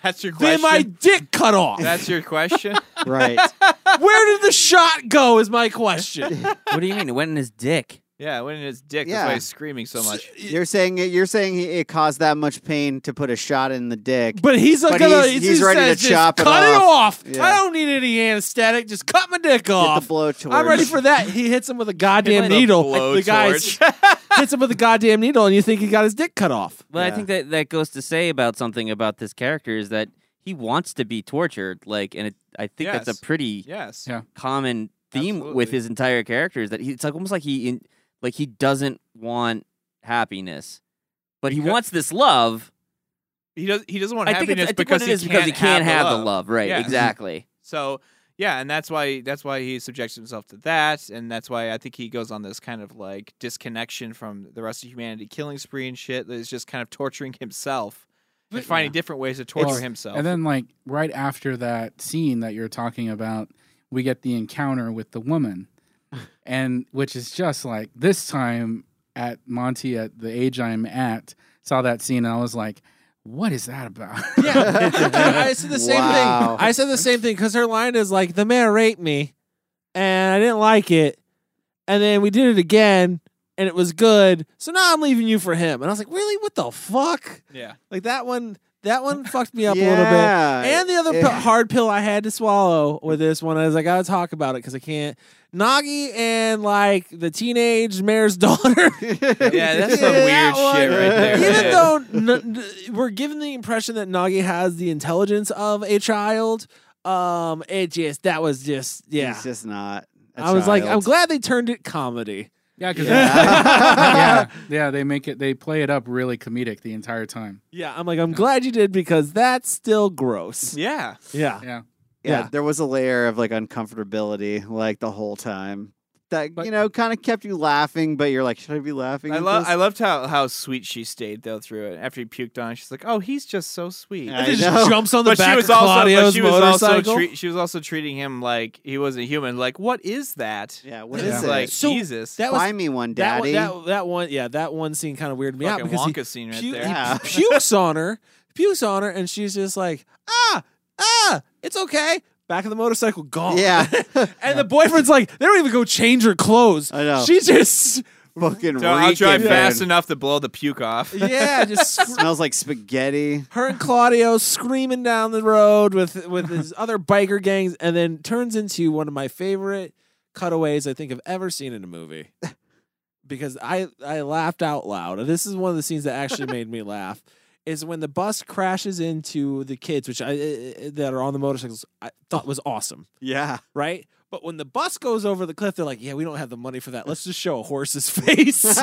that's your than question. my dick cut off. That's your question. right. *laughs* Where did the shot go? Is my question. What do you mean? It went in his dick. Yeah, when his dick. That's why he's screaming so much. You're saying you're saying he, it caused that much pain to put a shot in the dick. But he's like, But gonna, he's- he he's ready to says, just chop it cut it off. off. Yeah. I don't need any anesthetic. Just cut my dick Get off. the blowtorch. I'm ready for that. He hits him with a goddamn *laughs* The needle. the guy hits him with a goddamn needle, and you think he got his dick cut off. But I think that that goes to say about something about this character is that he wants to be tortured. Like, and it, I think that's a pretty Yes. Yeah. common theme with his entire character is that he, it's like almost like he in, like he doesn't want happiness. but he wants this love. He does. He doesn't want I think, happiness it's, I think because what it is he because can't he can't have, the the love. Right? Yeah. Exactly. So yeah, and that's why that's why he subjects himself to that, and that's why I think he goes on this kind of like disconnection from the rest of humanity, killing spree and shit. That is just kind of torturing himself and finding different ways to torture Well, himself. And then, like right after that scene that you're talking about, we get the encounter with the woman, and which is just like this time at Monty at the age I'm at saw that scene and I was like, what is that about? *laughs* Yeah, I said the same Wow. thing. I said the same thing because her line is like, "The man raped me, and I didn't like it, and then we did it again, and it was good. So now I'm leaving you for him." And I was like, "Really? What the fuck?" yeah, Like that one. That one fucked me up a little bit. And the other Eh. pi- hard pill I had to swallow with this one is I got to talk about it because I can't. Gnaghi and like the teenage mayor's *laughs* daughter. yeah, that's some That weird shit one- right there. Even though n- n- we're given the impression that Gnaghi has the intelligence of a child, um, it just that was just yeah. He's just not. a I was like, I'm glad they turned it comedy. Yeah, because Yeah. *laughs* yeah, yeah, they make it, they play it up really comedic the entire time. Yeah, I'm like, I'm glad you did because that's still gross. yeah. Yeah, Yeah, yeah, Yeah. there was a layer of like uncomfortability like the whole time that But- you know kind of kept you laughing, but you're like, should I be laughing? I love. I loved how how sweet she stayed though through it. After he puked on, it, she's like, "Oh, he's just so sweet." I He just know. jumps on the but back she was of also, but Claudio's she was also motorcycle. she was also treating him like he wasn't human. Like, what is that? Yeah, what Yeah. is it? Like So, Jesus. that was Buy me one, that one, daddy. that, that one, yeah, that one scene kind of weirded me out Fucking because he, Wonka scene right pu- there. he Yeah. pukes on her, pukes on her, and she's just like, ah, ah, it's okay. Back of the motorcycle, gone. Yeah. *laughs* and the boyfriend's like, they don't even go change her clothes. I know. She just, Fucking So I'll drive reeking, fast enough to blow the puke off. *laughs* yeah, just *laughs* scr- Smells like spaghetti. her and Claudio screaming down the road with with his other biker gangs, and then turns into one of my favorite cutaways I think I've ever seen in a movie. Because I I laughed out loud. And this is one of the scenes that actually made me laugh. Is when the bus crashes into the kids, which I uh, that are on the motorcycles, I thought was awesome, Yeah. right? But when the bus goes over the cliff, they're like, "Yeah, we don't have the money for that. Let's just show a horse's *laughs* face." *laughs*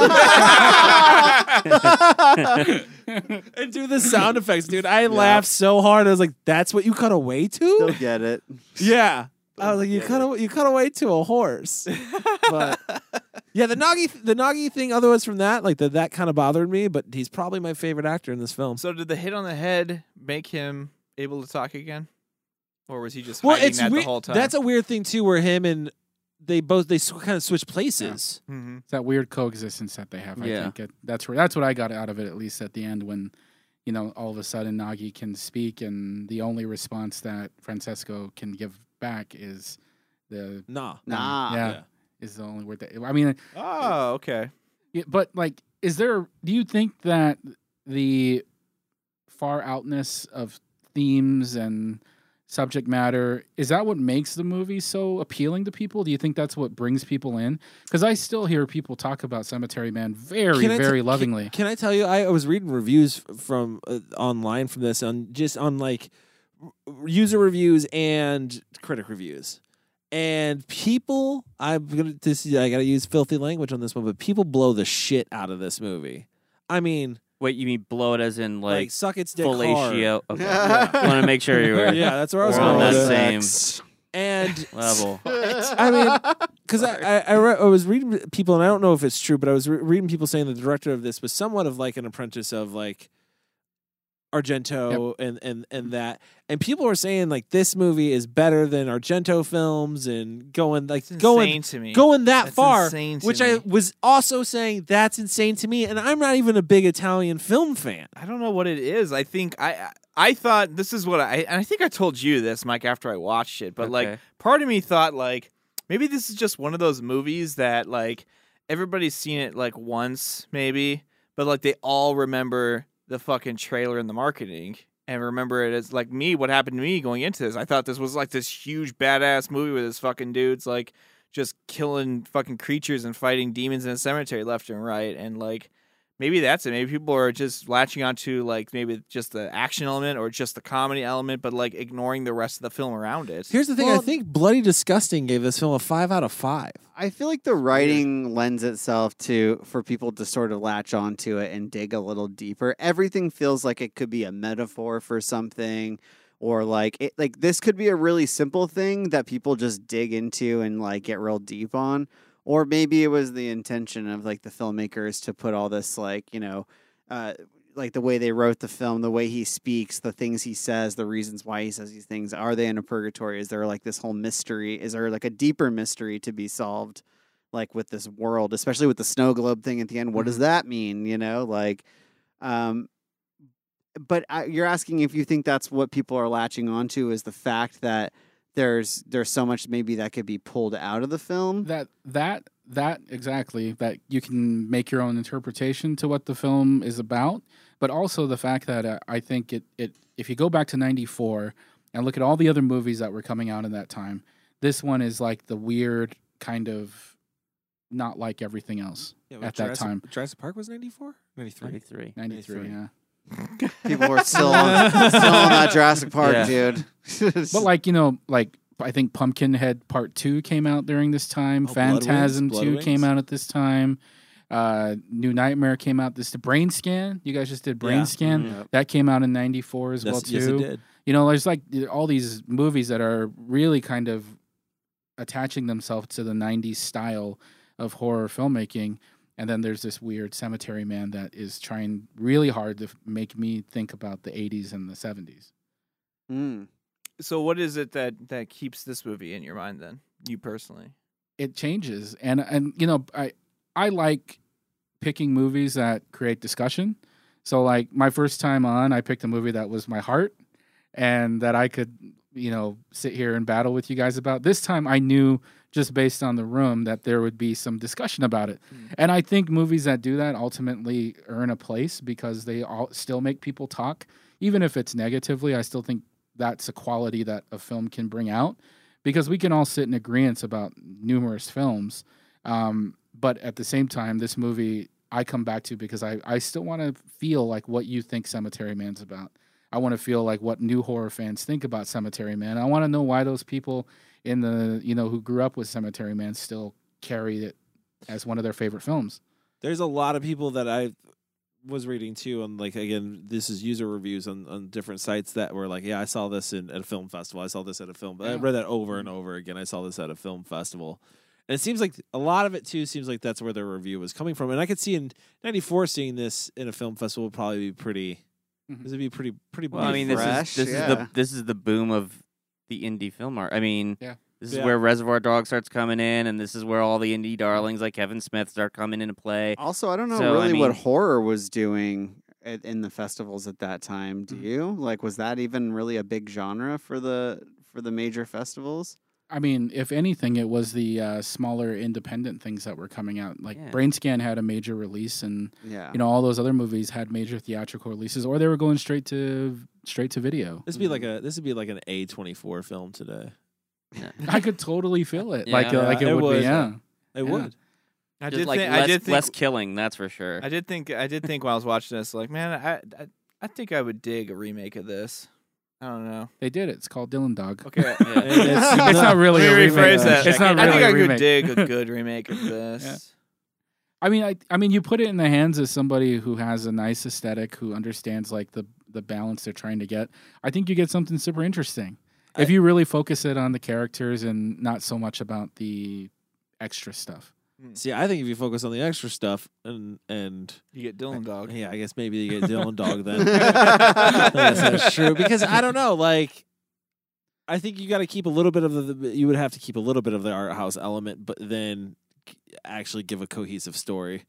and do the sound effects, dude. I laughed so hard. I was like, "That's what you cut away to?" They'll to?" get it. Yeah. I was like, "You cut away, you cut away to a horse." *laughs* But yeah, the Gnaghi, the Gnaghi thing. Otherwise, from that, like the, that kind of bothered me. But he's probably my favorite actor in this film. So did the hit on the head make him able to talk again, or was he just well, hiding it's that weird. the whole time? That's a weird thing too, where him and they both they sw- kind of switch places. Mhm. it's that weird coexistence that they have. I Yeah. think it, that's where that's what I got out of it at least at the end when. You know, all of a sudden Gnaghi can speak, and the only response that Francesco can give back is the Nah, Nah. yeah, Yeah. is the only word that I mean. Oh, okay. Yeah, but like, is there? Do you think that the far outness of themes and subject matter is that what makes the movie so appealing to people? Do you think that's what brings people in? Because I still hear people talk about Cemetery Man very, Can very can- lovingly. Can, I tell you? I, I was reading reviews from uh, online from this on just on like r- user reviews and critic reviews, and people. I'm gonna this. I gotta use filthy language on this one, but people blow the shit out of this movie. I mean, Wait, you mean blow it as in like, like, suck its dick fellatio? hard. Okay. *laughs* Want to make sure you were *laughs* Yeah, that's where I was we're going on with that it. same And *laughs* level. I mean, because I I, I, re- I was reading people, and I don't know if it's true, but I was re- reading people saying the director of this was somewhat of like an apprentice of like Argento and and and mm. that, and people were saying like this movie is better than Argento films, and going like It's going insane to me. going that That's far, which I was also saying that's insane to me, and I'm not even a big Italian film fan. I don't know what it is. I think I I I thought this is what I and I think I told you this, Mike, after I watched it. But like part of me thought like maybe this is just one of those movies that like everybody's seen it like once, maybe, but like they all remember the fucking trailer and the marketing. And remember it as like me, what happened to me going into this. I thought this was like this huge badass movie with this fucking dudes like just killing fucking creatures and fighting demons in a cemetery left and right. And like maybe that's it. Maybe people are just latching onto like maybe just the action element or just the comedy element, but like ignoring the rest of the film around it. Here's the thing: I think Bloody Disgusting gave this film a five out of five. I feel like the writing lends itself to for people to sort of latch onto it and dig a little deeper. Everything feels like it could be a metaphor for something or like it like this could be a really simple thing that people just dig into and like get real deep on or maybe it was the intention of like the filmmakers to put all this like, you know, uh like the way they wrote the film, the way he speaks, the things he says, the reasons why he says these things. Are they in a purgatory? Is there like this whole mystery? Is there like a deeper mystery to be solved, like with this world, especially with the snow globe thing at the end? What does that mean? You know, like, um, but I, you're asking if you think that's what people are latching onto is the fact that there's there's so much maybe that could be pulled out of the film. That that that exactly that you can make your own interpretation to what the film is about, but also the fact that uh, I think it it if you go back to '94 and look at all the other movies that were coming out in that time, this one is like the weird kind of not like everything else Yeah, at Jurassic, that time. Jurassic Park was 94? 93. 93. 93, yeah. People were still on, still on that Jurassic Park, Yeah. dude. *laughs* but like you know, like I think Pumpkinhead Part Two came out during this time. Oh, Blood Wings? Phantasm Blood Two Wings? came out at this time. Uh, New Nightmare came out. This the Brain Scan. You guys just did Brain Yeah. Scan. Mhm. That came out in '94 as Yes- well too. yes, it did. You know, there's like all these movies that are really kind of attaching themselves to the '90s style of horror filmmaking. And then there's this weird Cemetery Man that is trying really hard to f- make me think about the '80s and the '70s. Mm. So what is it that that keeps this movie in your mind then? You personally? it changes and and you know i i like picking movies that create discussion so like my first time on i picked a movie that was my heart and that i could you know sit here and battle with you guys about this time i knew just based on the room that there would be some discussion about it and i think movies that do that ultimately earn a place because they all still make people talk even if it's negatively i still think that's a quality that a film can bring out because we can all sit in agreement about numerous films. Um, but at the same time, this movie I come back to because I, I still want to feel like what you think Cemetery Man's about. I want to feel like what new horror fans think about Cemetery Man. I want to know why those people in the you know who grew up with Cemetery Man still carry it as one of their favorite films. There's a lot of people that I was reading too, and like again, this is user reviews on, on different sites that were like, yeah, I saw this in, at a film festival. I saw this at a film. But I read that over and mm-hmm. over again. I saw this at a film festival, and it seems like a lot of it too seems like that's where their review was coming from. And I could see in '94 seeing this in a film festival would probably be pretty. This would be pretty pretty. Well, I mean, this is this is the this is the boom of the indie film art. I mean, Yeah. this is Yeah. where Reservoir Dogs starts coming in, and this is where all the indie darlings like Kevin Smith start coming into play. Also, I don't know So, I really what horror was doing at, in the festivals at that time. Mm-hmm. Do you like? Was that even really a big genre for the for the major festivals? I mean, if anything, it was the uh, smaller independent things that were coming out. Like Yeah. Brain Scan had a major release, and Yeah. you know all those other movies had major theatrical releases, or they were going straight to straight to video. This would be like a this would be like an A twenty four film today. I could totally feel it, like Yeah. uh, like it, It would, would. be. Yeah, It Yeah. would. I Just did like think less, I did think less killing, that's for sure. I did think I did think while I was watching this, like, man, I I, I think I would dig a remake of this. I don't know. They did it. It's called Dylan Dog. Okay, it's, *laughs* it's not really Let a me remake. rephrase that. It's not I really think a I could dig a *laughs* good remake of this. Yeah. I mean, I, I mean, you put it in the hands of somebody who has a nice aesthetic, who understands like the the balance they're trying to get. I think you get something super interesting if you really focus it on the characters and not so much about the extra stuff. See, I think if you focus on the extra stuff and and You get Dylan Dog. yeah, I guess maybe you get Dylan Dog then. *laughs* Guess that's true because I don't know, like. I think you got to keep a little bit of the, the. You would have to keep a little bit of the art house element, but then actually give a cohesive story,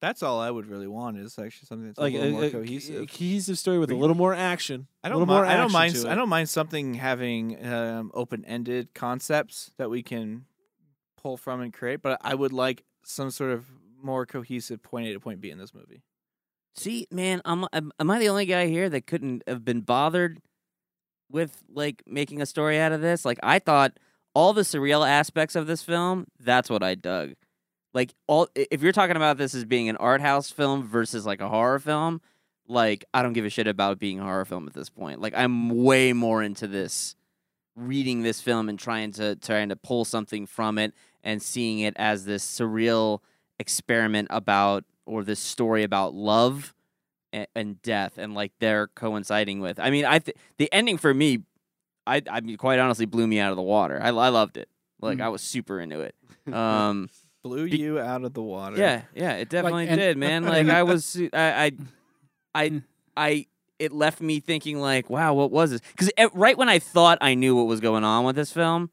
That's all I would really want is actually something that's like a little more a, a cohesive. cohesive story with a little more action. I a don't. little mi- more I don't action mind. to I it. don't mind something having um, open-ended concepts that we can pull from and create. But I would like some sort of more cohesive point A to point B in this movie. See, man, am, am am I the only guy here that couldn't have been bothered with like making a story out of this? Like, I thought all the surreal aspects of this film, that's what I dug. like all if you're talking about this as being an art house film versus like a horror film, like I don't give a shit about being a horror film at this point. Like I'm way more into this reading this film and trying to trying to pull something from it and seeing it as this surreal experiment about or this story about love and, and death and like they're coinciding with. I mean, I th- the ending for me, I I mean, quite honestly blew me out of the water. I I loved it. Like I was super into it. *laughs* Um, Blew Be- you out of the water. yeah, yeah, it definitely and- did, man. *laughs* Like I *laughs* was, I, I, I, I, it left me thinking like, wow, what was this? Because right when I thought I knew what was going on with this film,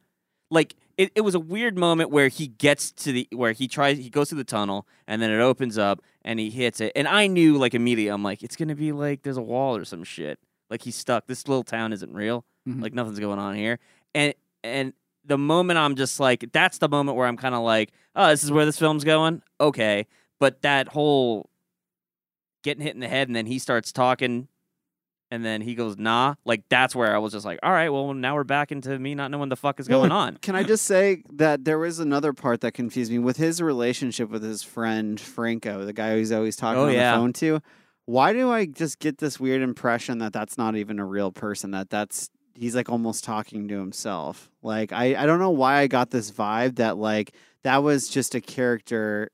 like it, it was a weird moment where he gets to the where he tries, he goes through the tunnel, and then it opens up and he hits it, and I knew like immediately, I'm like, it's gonna be like there's a wall or some shit. Like he's stuck. This little town isn't real. Mhm. Like nothing's going on here, and and the moment I'm just like, that's the moment where I'm kind of like, oh, this is where this film's going. Okay, but that whole getting hit in the head and then he starts talking, and then he goes, nah, like that's where I was just like, all right, well now we're back into me not knowing the fuck is going on. Can I just say that there was another part that confused me with his relationship with his friend Franco, the guy who's always talking Oh, on yeah. the phone to? Why do I just get this weird impression that that's not even a real person? That that's he's like almost talking to himself. Like I I don't know why I got this vibe that like that was just a character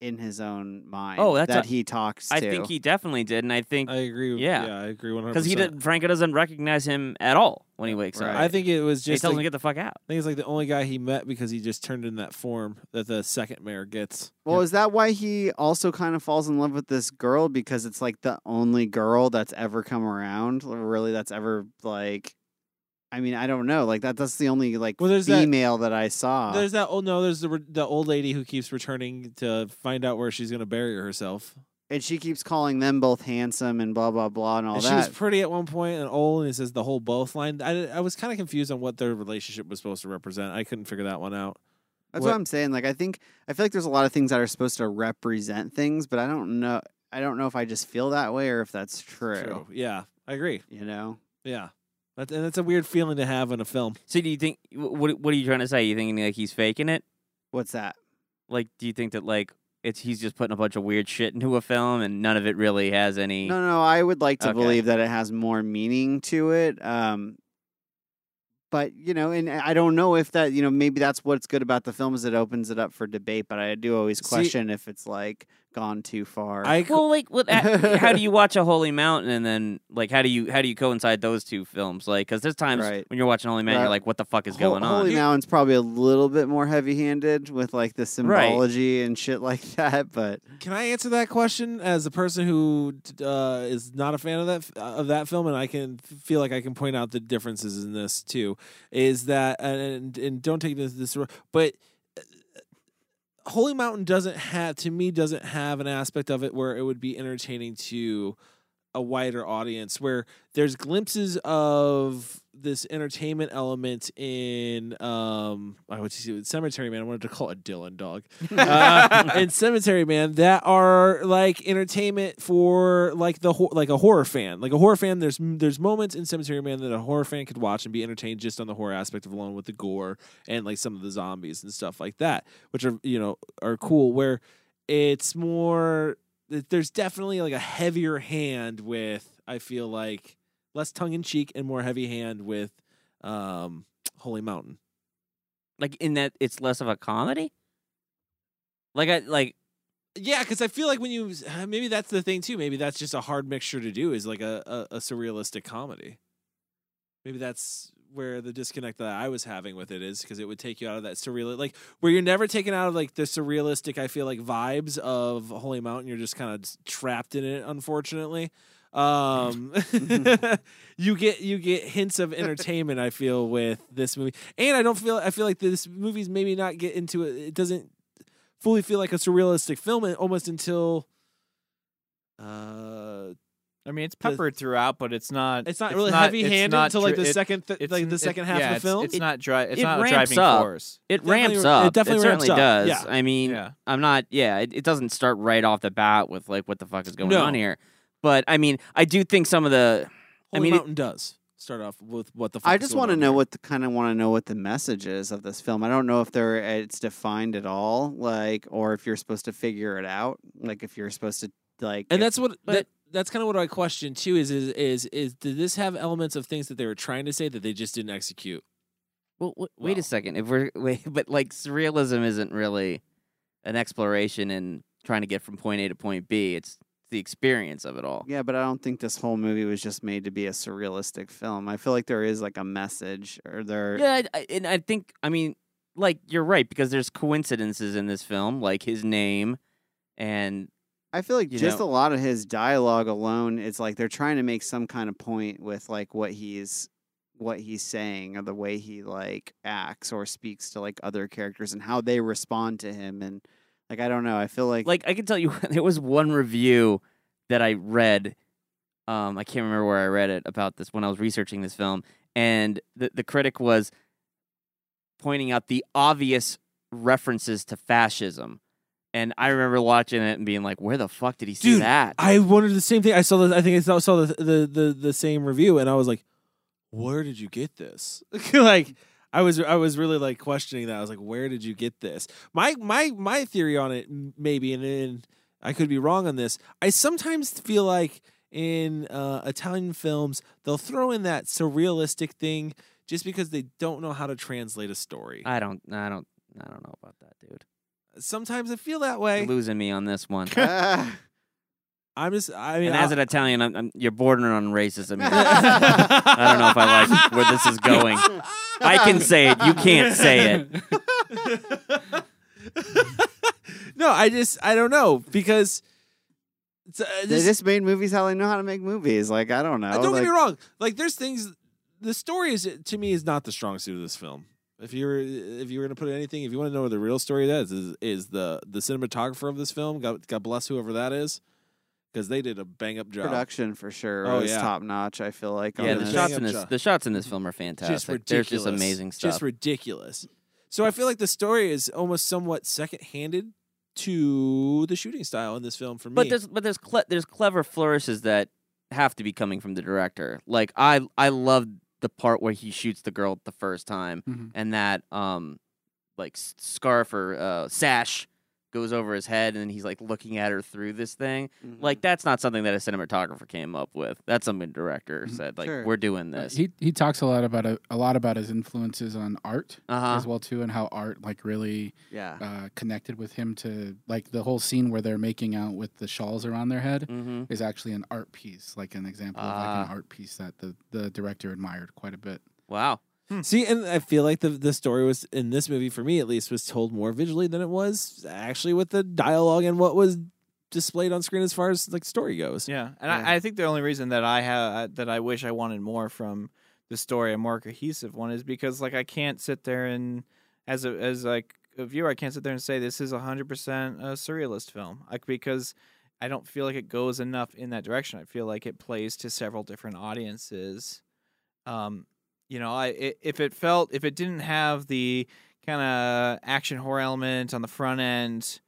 in his own mind. Oh, that's that a- he talks to. I think he definitely did, and I think I agree. Yeah. yeah, I agree one hundred. because he did, Franco doesn't recognize him at all when he wakes up. I think it was he just tells him like, to get the fuck out. I think it's like the only guy he met because he just turned in that form that the second mayor gets. Well, is that why he also kind of falls in love with this girl because it's like the only girl that's ever come around, really that's ever like I mean, I don't know. Like that that's the only like Well, there's that- female that, I saw. There's that. Oh no, there's the the old lady who keeps returning to find out where she's going to bury herself. and she keeps calling them both handsome and blah blah blah and all And that. she was pretty at one point and old, and it says the whole both line. I, I was kind of confused on what their relationship was supposed to represent. I couldn't figure that one out. That's what, I'm saying. Like I think I feel like there's a lot of things that are supposed to represent things, but I don't know. I don't know if I just feel that way or if that's true. True. Yeah, I agree. You know. Yeah, that, and it's a weird feeling to have in a film. So do you think what what are you trying to say? You thinking like he's faking it? What's that? Like, do you think that like it's he's just putting a bunch of weird shit into a film and none of it really has any? No, no, I would like to Okay. believe that it has more meaning to it. Um, but you know, and I don't know if that, you know, maybe that's what's good about the film is it opens it up for debate. But I do always See- question if it's like gone too far. I Well, like, what, uh, *laughs* how do you watch a Holy Mountain and then like how do you how do you coincide those two films? Like, because there's times Right. when you're watching Holy Mountain, Right. you're like, what the fuck is Hol- going on? Holy Mountain's probably a little bit more heavy-handed with like the symbology and shit like *laughs* that. But Can I answer that question as a person who uh, is not a fan of that of that film, and I can feel like I can point out the differences in this too? Is that and and don't take this this, but uh, Holy Mountain doesn't have to me doesn't have an aspect of it where it would be entertaining to a wider audience where there's glimpses of this entertainment element in um I would say Cemetery Man. I wanted to call it Dylan dog. *laughs* Uh, in Cemetery Man that are like entertainment for like the like a horror fan. Like a horror fan there's there's moments in Cemetery Man that a horror fan could watch and be entertained just on the horror aspect of alone with the gore and like some of the zombies and stuff like that which are you know are cool where it's more there's definitely like a heavier hand with I feel like less tongue in cheek and more heavy hand with um Holy Mountain. Like in that it's less of a comedy. Like I like Yeah, because I feel like when you maybe that's the thing too. Maybe that's just a hard mixture to do is like a, a, a surrealistic comedy. Maybe that's where the disconnect that I was having with it is because it would take you out of that surreal like where you're never taken out of like the surrealistic I feel like vibes of Holy Mountain. You're just kind of trapped in it, unfortunately. Um, *laughs* you get you get hints of entertainment. I feel with this movie, and I don't feel I feel like this movie's maybe not get into it. It doesn't fully feel like a surrealistic film almost until uh I mean, it's peppered throughout, but it's not. It's not really heavy-handed until, like, the it- second th- like, n- the it- second half of the film? It's, It- not dry. It's it not a ramps driving up. force. It Definitely ramps ra- it up. definitely ramps certainly up, does. yeah. I mean, Yeah. I'm not. Yeah, it, it doesn't start right off the bat with like what the fuck is going No. on here. But I mean, I do think some of the. I Holy mean, it- Mountain does. start off with what the. Fuck I just want to know here. what the kind of want to know what the message is of this film. I don't know if there it's defined at all, like, or if you're supposed to figure it out, like if you're supposed to like. and if- that's what that, that's kind of what I question too. Is is is is did this have elements of things that they were trying to say that they just didn't execute? Well, w- wait a second. If we're *laughs* wait, but like surrealism isn't really an exploration in trying to get from point A to point B. It's the experience of it all. Yeah, but I don't think this whole movie was just made to be a surrealistic film. I feel like there is like a message, or there. Yeah, I, I, and I think I mean, like you're right because there's coincidences in this film, like his name, and I feel like you just know- a lot of his dialogue alone, it's like they're trying to make some kind of point with like what he's what he's saying or the way he like acts or speaks to like other characters and how they respond to him and like I don't know. I feel like like I can tell you, *laughs* there was one review that I read. Um, I can't remember where I read it about this when I was researching this film, and the the critic was pointing out the obvious references to fascism. And I remember watching it and being like, "Where the fuck did he see Dude, that?" I wondered the same thing. I saw the I think I saw, saw the, the the the same review, and I was like, "Where did you get this?" *laughs* like, I was I was really like questioning that. I was like, "Where did you get this?" My my my theory on it, maybe, and, and I could be wrong on this. I sometimes feel like in uh, Italian films they'll throw in that surrealistic thing just because they don't know how to translate a story. I don't, I don't, I don't know about that, dude. Sometimes I feel that way. You're losing me on this one. *laughs* *laughs* I'm just. I mean, and as I- an Italian, I'm, I'm, you're bordering on racism. *laughs* I don't know if I like where this is going. I can say it. You can't say it. no, I just I don't know because it's, uh, they this- just made movies how they know how to make movies. Like I don't know. don't like, get me wrong. Like there's things. The story is to me is not the strong suit of this film. If you're if you were gonna put anything, if you want to know the real story, of that is is, is the the cinematographer of this film. God, God bless whoever that is, because they did a bang up job. Production for sure Oh, was yeah. top notch. I feel like. on Yeah, the this. shots in this, the shots in this film are fantastic. Just ridiculous. There's ridiculous. just amazing stuff. Just ridiculous. So I feel like the story is almost somewhat second handed to the shooting style in this film for me. But there's but there's cle- there's clever flourishes that have to be coming from the director. Like I I love the part where he shoots the girl the first time, Mhm. and that um like scarf or uh, sash goes over his head, and he's like looking at her through this thing. Mm-hmm. Like that's not something that a cinematographer came up with. That's something the director said. Like Sure. we're doing Uh, this. He he talks a lot about a, a lot about his influences on art Uh-huh. as well too, and how art like really Yeah. uh, connected with him to like the whole scene where they're making out with the shawls around their head Mhm. is actually an art piece, like an example of like Ah. an art piece that the the director admired quite a bit. Wow. See, and I feel like the the story was in this movie for me at least was told more visually than it was actually with the dialogue and what was displayed on screen as far as like story goes. Yeah, and I, I think the only reason that I have that I wish I wanted more from the story, a more cohesive one, is because like I can't sit there and as a as like a viewer, I can't sit there and say this is hundred percent a surrealist film, like because I don't feel like it goes enough in that direction. I feel like it plays to several different audiences. Um, you know, I i if it felt if it didn't have the kind of action horror element on the front end,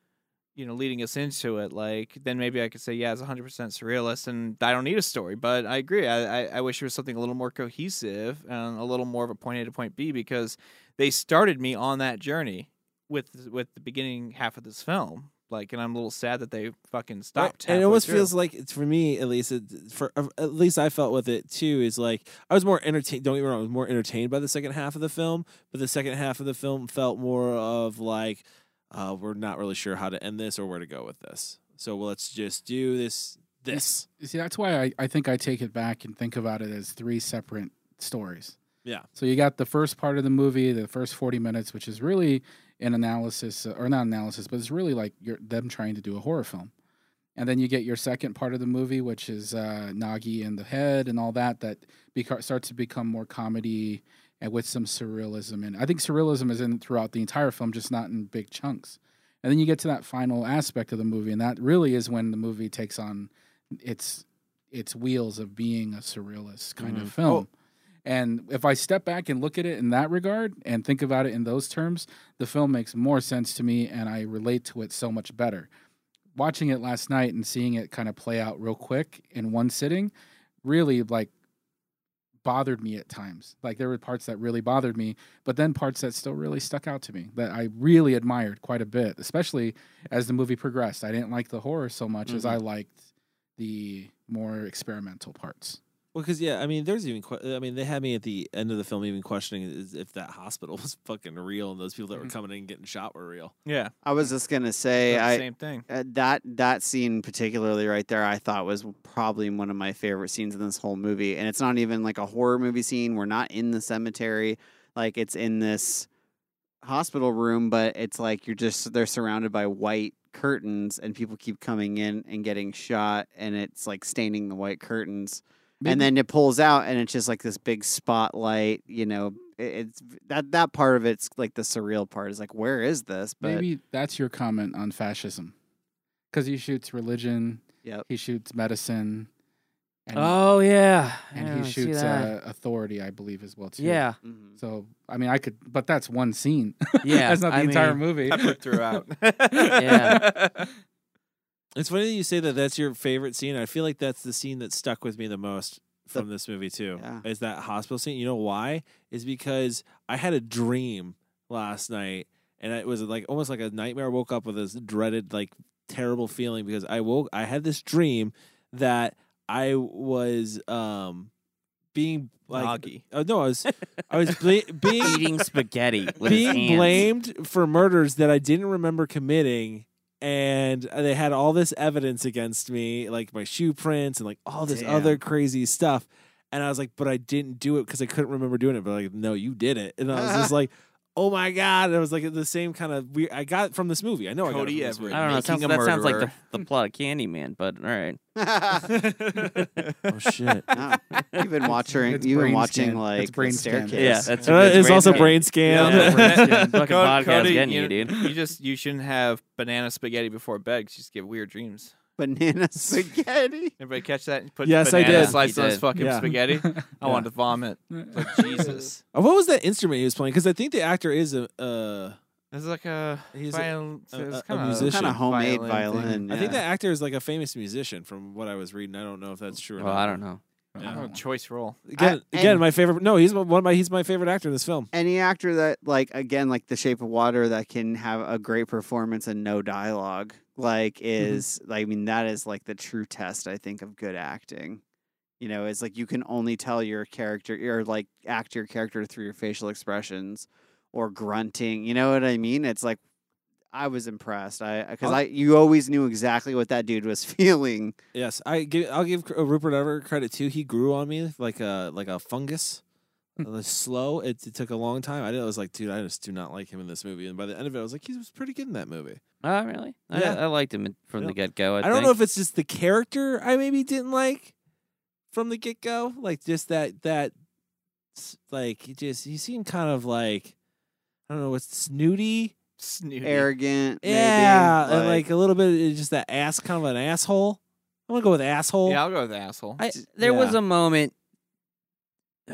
you know, leading us into it, like then maybe I could say, yeah, it's 100 percent surrealist, and I don't need a story. But I agree. I, I I wish there was something a little more cohesive and a little more of a point A to point B because they started me on that journey with with the beginning half of this film. Like, and I'm a little sad that they fucking stopped. and it almost through. feels like it's for me at least. It, for uh, at least I felt with it too. Is like I was more entertained. Don't get me wrong, I was more entertained by the second half of the film, but the second half of the film felt more of like uh, we're not really sure how to end this or where to go with this. So well, let's just do this. This. You see, that's why I, I think I take it back and think about it as three separate stories. Yeah. So you got the first part of the movie, the first 40 minutes, which is really an analysis, uh, or not analysis, but it's really like you're, them trying to do a horror film. And then you get your second part of the movie, which is uh, Gnaghi and the head and all that, that beca- starts to become more comedy and with some surrealism. And I think surrealism is in throughout the entire film, just not in big chunks. And then you get to that final aspect of the movie, and that really is when the movie takes on its its wheels of being a surrealist kind Mhm. of film. And if I step back and look at it in that regard and think about it in those terms, the film makes more sense to me and I relate to it so much better. Watching it last night and seeing it kind of play out real quick in one sitting really like bothered me at times. Like there were parts that really bothered me, but then parts that still really stuck out to me that I really admired quite a bit, especially as the movie progressed. I didn't like the horror so much as Mhm. I liked the more experimental parts. Well, because yeah, I mean, there's even. que- I mean, they had me at the end of the film even questioning if that hospital *laughs* was fucking real and those people that were coming in and getting shot were real. Yeah. I was just gonna say, Thought the I same thing. uh, that that scene particularly right there, I thought was probably one of my favorite scenes in this whole movie. And it's not even like a horror movie scene. We're not in the cemetery, like it's in this hospital room, but it's like you're just they're surrounded by white curtains, and people keep coming in and getting shot, and it's like staining the white curtains. Maybe- And then it pulls out, and it's just like this big spotlight. You know, it- it's that that part of it's like the surreal part is like, where is this? But Maybe that's your comment on fascism, because he shoots religion, Yep. he shoots medicine, and, Oh yeah, and Yeah, he shoots uh, authority, I believe, as well too. Yeah. Mhm. So I mean, I could, but that's one scene. *laughs* Yeah, that's not the I entire mean- movie. Peppered throughout. *laughs* Yeah. *laughs* It's funny that you say that that's your favorite scene. I feel like that's the scene that stuck with me the most from this movie too. Yeah. Is that hospital scene? You know why? Is because I had a dream last night, and it was like almost like a nightmare. I woke up with this dreaded, like terrible feeling because I woke. I had this dream that I was um being like Noggy. oh no, I was I was bla- *laughs* being Eating spaghetti with his being hands. blamed for murders that I didn't remember committing. And they had all this evidence against me, like my shoe prints and like all this Damn. other crazy stuff. And I was like, but I didn't do it because I couldn't remember doing it. But like, no, you did it. And I was just *laughs* like, oh my god! And it was like the same kind of weird. I got it from this movie. I know Cody I got it from this Everett. I don't know. It sounds, Making a that sounds like the, the *laughs* plot of Candyman, but all right. *laughs* oh shit! No. *laughs* You've been watching. It's You've been watching scan. like It's brain the scan. staircase. Yeah, that's Uh, a good it's also scan. brain scan. Yeah, brain scan. Fucking Co- podcast Cody, getting you, you, dude. You just you shouldn't have banana spaghetti before bed 'cause you just get weird dreams. *laughs* banana spaghetti. Everybody catch that? Put Yes, I banana did. Slice You those did. fucking Yeah. spaghetti. *laughs* I wanted to vomit. Like *laughs* Jesus. Uh, what was that instrument he was playing? Because I think the actor is a. Uh, It's like a He's a- viol- a- it's a kinda musician. Kind of homemade violin violin. thing. I think yeah. that actor is like a famous musician from what I was reading. I don't know if that's true or Well, not. I don't know. Yeah. Oh, choice role. Again, I- again, and- my favorite. No, he's one of my. He's my favorite actor in this film. any actor that like again like The Shape of Water that can have a great performance and no dialogue like mm-hmm. is I mean that is like the true test I think of good acting. You know, it's like you can only tell your character or like act your character through your facial expressions or grunting. You know what I mean? It's like I was impressed. I uh, because I'll- you always knew exactly what that dude was *laughs* feeling. Yes, I give. I'll give uh, Rupert Everett credit too. He grew on me like a like a fungus. It was slow. It, it took a long time. I did. I was like, dude, I just do not like him in this movie. And by the end of it, I was like, he was pretty good in that movie. Oh, really? Yeah. I, I liked him from the get go. I, I, don't know if it's just the character I maybe didn't like from the get go. Like just that that like he just he seemed kind of like I don't know what's snooty. Snooty. Arrogant. maybe, Yeah, and like a little bit uh, just that ass kind of an asshole. I'm gonna go with asshole. Yeah, I'll go with asshole. I, there was a moment,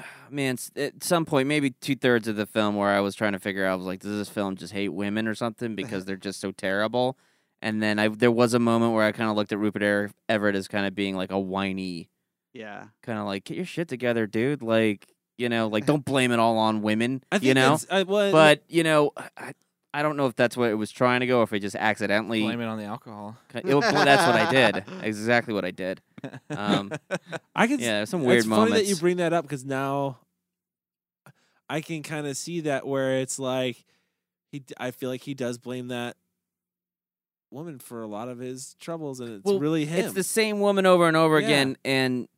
*sighs* man, at some point, maybe two thirds of the film, where I was trying to figure out, I was like, does this film just hate women or something because they're just so terrible? And then I, there was a moment where I kind of looked at Rupert Er- Everett as kind of being like a whiny, yeah. kind of like, get your shit together, dude. Like, you know, like don't blame it all on women. You know, I, well, but you know, I, I don't know if that's what it was trying to go, or if it just accidentally. Blame it on the alcohol. It- that's what I did. *laughs* Exactly what I did. Um, *laughs* I can. yeah, some weird it's moments. funny that you bring that up because now I can kind of see that where it's like he. I feel like he does blame that woman for a lot of his troubles, and it's Well, really him. It's the same woman over and over Yeah. again, and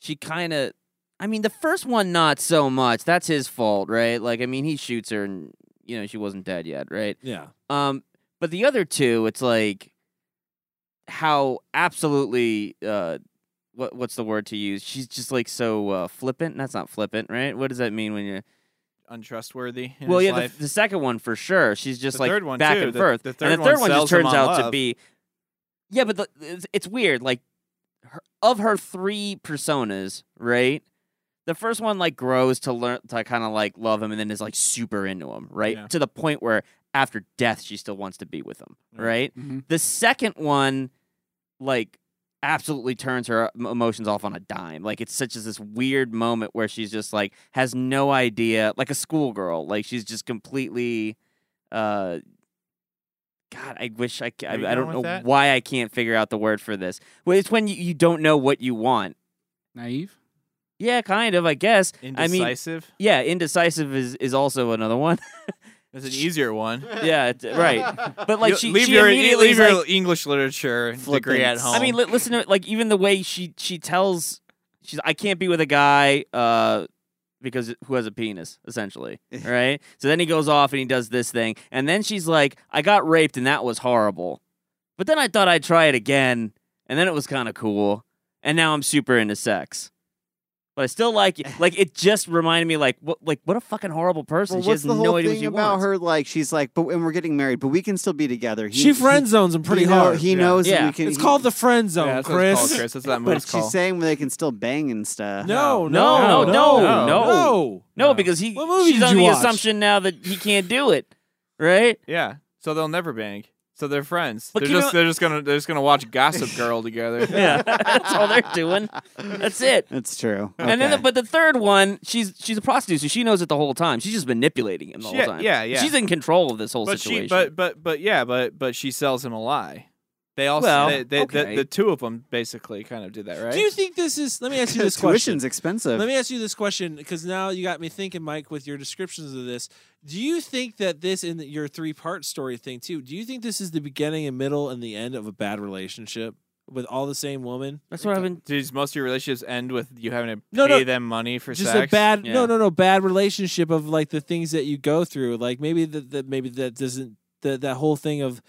she kind of. I mean, the first one not so much. That's his fault, right? Like, I mean, he shoots her, and you know she wasn't dead yet, right? yeah. Um, but the other two, it's like how absolutely uh, what what's the word to use? She's just like so uh, flippant. That's not flippant, right? What does that mean when you're Untrustworthy. In well, his yeah, the, the second one for sure. She's just The like third one, back too. and The- forth. the and third the third one one just turns out to be. Yeah, but the, it's, it's weird. Like, her, of her three personas, right? The first one like grows to learn to kind of like love him, and then is like super into him, right? Yeah. To the point where after death, she still wants to be with him, right? Mhm. The second one, like absolutely turns her emotions off on a dime. Like it's such as this weird moment where she's just like has no idea, like a schoolgirl. Like she's just completely. uh God, I wish I. I, I don't know that? why I can't figure out the word for this. Well, it's when you, you don't know what you want. Naive. Yeah, kind of. I guess. I mean, Indecisive? yeah, indecisive is is also another one. *laughs* That's an easier one. *laughs* yeah, it's, right. But like You- she, leave she your immediately leave your like- English literature degree at home. I mean, li- listen to it. Like even the way she she tells she's I can't be with a guy uh because who has a penis essentially, *laughs* right? So then he goes off and he does this thing, and then she's like, I got raped and that was horrible, but then I thought I'd try it again, and then it was kind of cool, and now I'm super into sex. But I still like it. *laughs* Like it just reminded me, like what, like what a fucking horrible person. Well, she what's has the no whole idea what thing she about wants. her? Like she's like, but and we're getting married, but we can still be together. He- She friend zones him pretty he know- hard. He Yeah. knows that Yeah. we can. It's he- called the friend zone, Yeah, that's what it's Chris. called, Chris. That's what that But movie's she's called. saying they can still bang and stuff. No, No, no, no, no, no. no, because he What movie she's did on you the watch? assumption now that he can't do it, right? Yeah. So they'll never bang. So they're friends. But they're just in- they're just gonna they're just gonna watch Gossip Girl together. *laughs* Yeah, that's all they're doing. That's it. That's true. And then, the, but the third one, she's she's a prostitute, so she knows it the whole time. She's just manipulating him the whole Yeah, time. yeah, yeah. She's in control of this whole but situation. she but but but yeah, but but she sells him a lie. They also Well, they, they, okay. the, the two of them basically kind of did that, right? Do you think this is? Let me ask you this *laughs* question. Tuition's expensive. Let me ask you this question because now you got me thinking, Mike, with your descriptions of this. Do you think that this in your three part story thing too? Do you think this is the beginning and middle and the end of a bad relationship with all the same woman? That's what I've been. Does most of your relationships end with you having to No, pay no, them money for just sex? a bad Yeah. no no no bad relationship of like the things that you go through like maybe that that maybe that doesn't that that whole thing of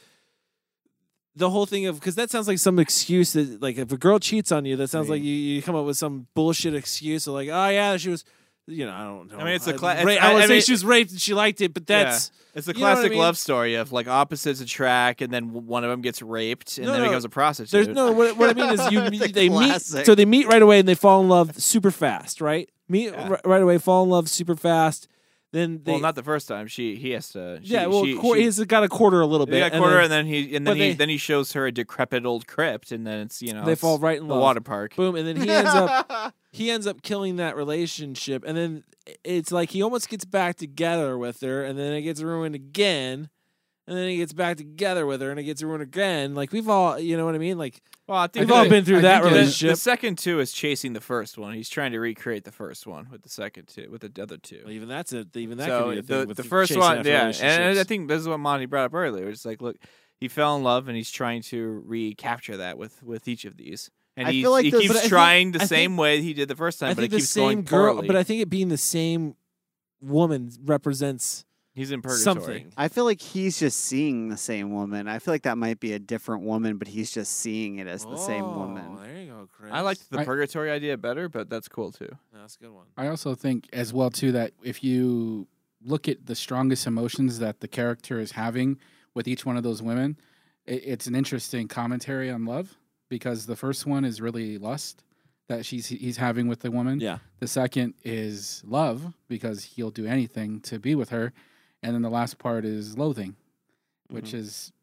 the whole thing of because that sounds like some excuse that like if a girl cheats on you that sounds like you, you come up with some bullshit excuse of like oh yeah she was you know I don't know I mean, it's a I- cla- ra- it's- I, I- would say mean- she was raped and she liked it but that's it's a you know what I classic mean? love story of like opposites attract, and then one of them gets raped, and No, then no. becomes a prostitute. There's no what, what I mean is you *laughs* The they meet classic. so they meet right away and they fall in love super fast right meet ri- right away fall in love super fast then they well, not the first time. She he has to. She, yeah well she, quar- she- he's got a quarter a little bit got quarter, and then, he and then he they- then he shows her a decrepit old crypt, and then it's you know they fall right in the love. water park. Boom, and then he ends up *laughs* he ends up killing that relationship, and then it's like he almost gets back together with her, and then it gets ruined again, and then he gets back together with her, and it gets ruined again. Like we've all, you know what I mean? Like Well, I think we've all the- been through I that think it is- the, relationship. the second two is chasing the first one. He's trying to recreate the first one with the second two, with the other two. Well, even that's a even that so could be a thing the, with the first one, yeah, and I think this is what Monty brought up earlier. It's like, look, he fell in love, and he's trying to recapture that with with each of these, and I he's, feel like he those- keeps but I think- trying the I think- same way he did the first time, I but think it the keeps same going girl, poorly. but I think it being the same woman represents he's in purgatory. something. I feel like he's just seeing the same woman. I feel like that might be a different woman, but he's just seeing it as the same Oh, woman. There you go, Chris. I liked the I- purgatory idea better, but that's cool too. That's a good one. I also think as well too that if you look at the strongest emotions that the character is having with each one of those women, it, it's an interesting commentary on love because the first one is really lust that she's he's having with the woman. Yeah. The second is love because he'll do anything to be with her, and then the last part is loathing, which mm-hmm. is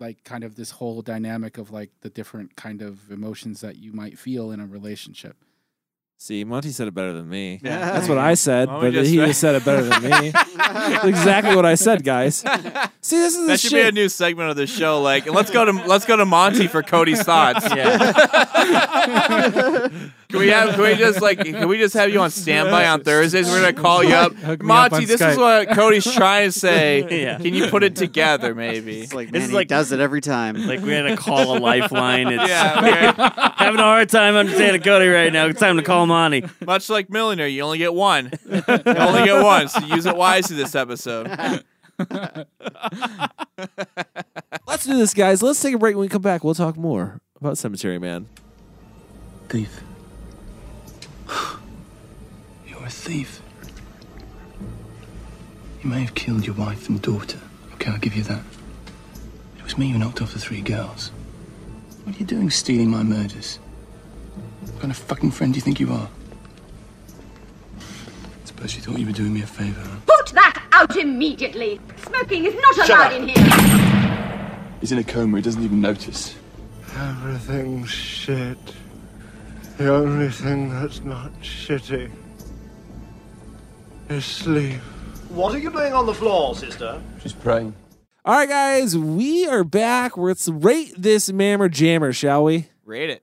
like kind of this whole dynamic of like the different kind of emotions that you might feel in a relationship. See, Monty said it better than me. Yeah. *laughs* That's what I said, Why but just- he just said it better than me. *laughs* Exactly what I said, guys. *laughs* See, this is the That should shit. be a new segment of the show. Like, let's go to let's go to Monty for Cody's thoughts. Can we have? Can we just like? Can we just have you on standby on Thursdays? We're gonna call you up, *laughs* Hook me up Monty. on This is Skype. what Cody's trying to say. *laughs* Yeah. Can you put it together, maybe? It's like This man, is he like- does it every time. Like we had to call a lifeline. It's Yeah, *laughs* okay. having a hard time understanding Cody right now. It's time to call Monty. Much like Millionaire, you only get one. You only get one, so use it wisely this episode. Let's do this, guys. Let's take a break. When we come back, we'll talk more about Cemetery Man. Thief. Thief. You may have killed your wife and daughter. Okay, I'll give you that. It was me who knocked off the three girls. What are you doing stealing my murders? What kind of fucking friend do you think you are? I suppose you thought you were doing me a favor, huh? Put that out immediately. Smoking is not allowed in here. He's in a coma, he doesn't even notice. Everything's shit. The only thing that's not shitty is sleep. What are you doing on the floor, sister? She's praying. All right, guys, we are back. Let's rate this mammer jammer, shall we? Rate it.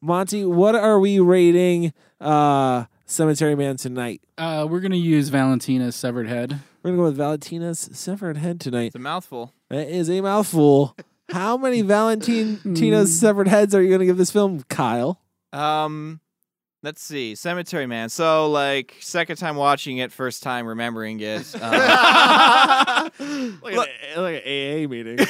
Monty, what are we rating uh Cemetery Man tonight? Uh, we're gonna use Valentina's severed head. We're gonna go with Valentina's severed head tonight. It's a mouthful. That is a mouthful. *laughs* How many Valentina's severed heads are you gonna give this film, Kyle? Um, let's see. Cemetery Man. So, like, second time watching it, first time remembering it. Uh, *laughs* *laughs* like, an, like an AA meeting. *laughs*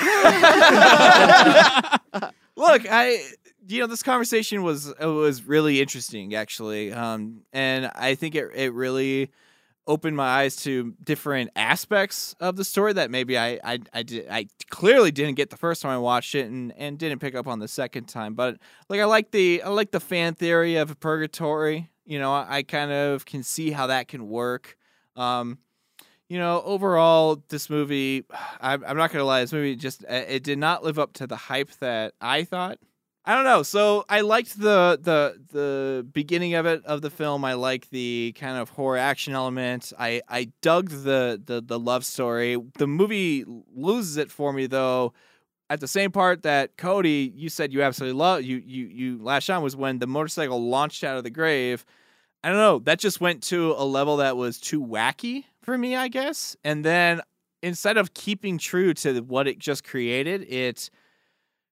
look, I you know this conversation was it was really interesting actually, um, and I think it it really opened my eyes to different aspects of the story that maybe I I I, did, I clearly didn't get the first time I watched it and and didn't pick up on the second time. But like I like the I like the fan theory of purgatory. You know, I, I kind of can see how that can work. Um, you know, overall, this movie, *sighs* I'm, I'm not gonna lie, this movie just it did not live up to the hype that I thought. I don't know. So I liked the the the beginning of it of the film. I like the kind of horror action element. I I dug the the the love story. The movie loses it for me though. At the same part that Cody, you said you absolutely love you you you latched on was when the motorcycle launched out of the grave. I don't know. That just went to a level that was too wacky for me, I guess. And then instead of keeping true to what it just created, it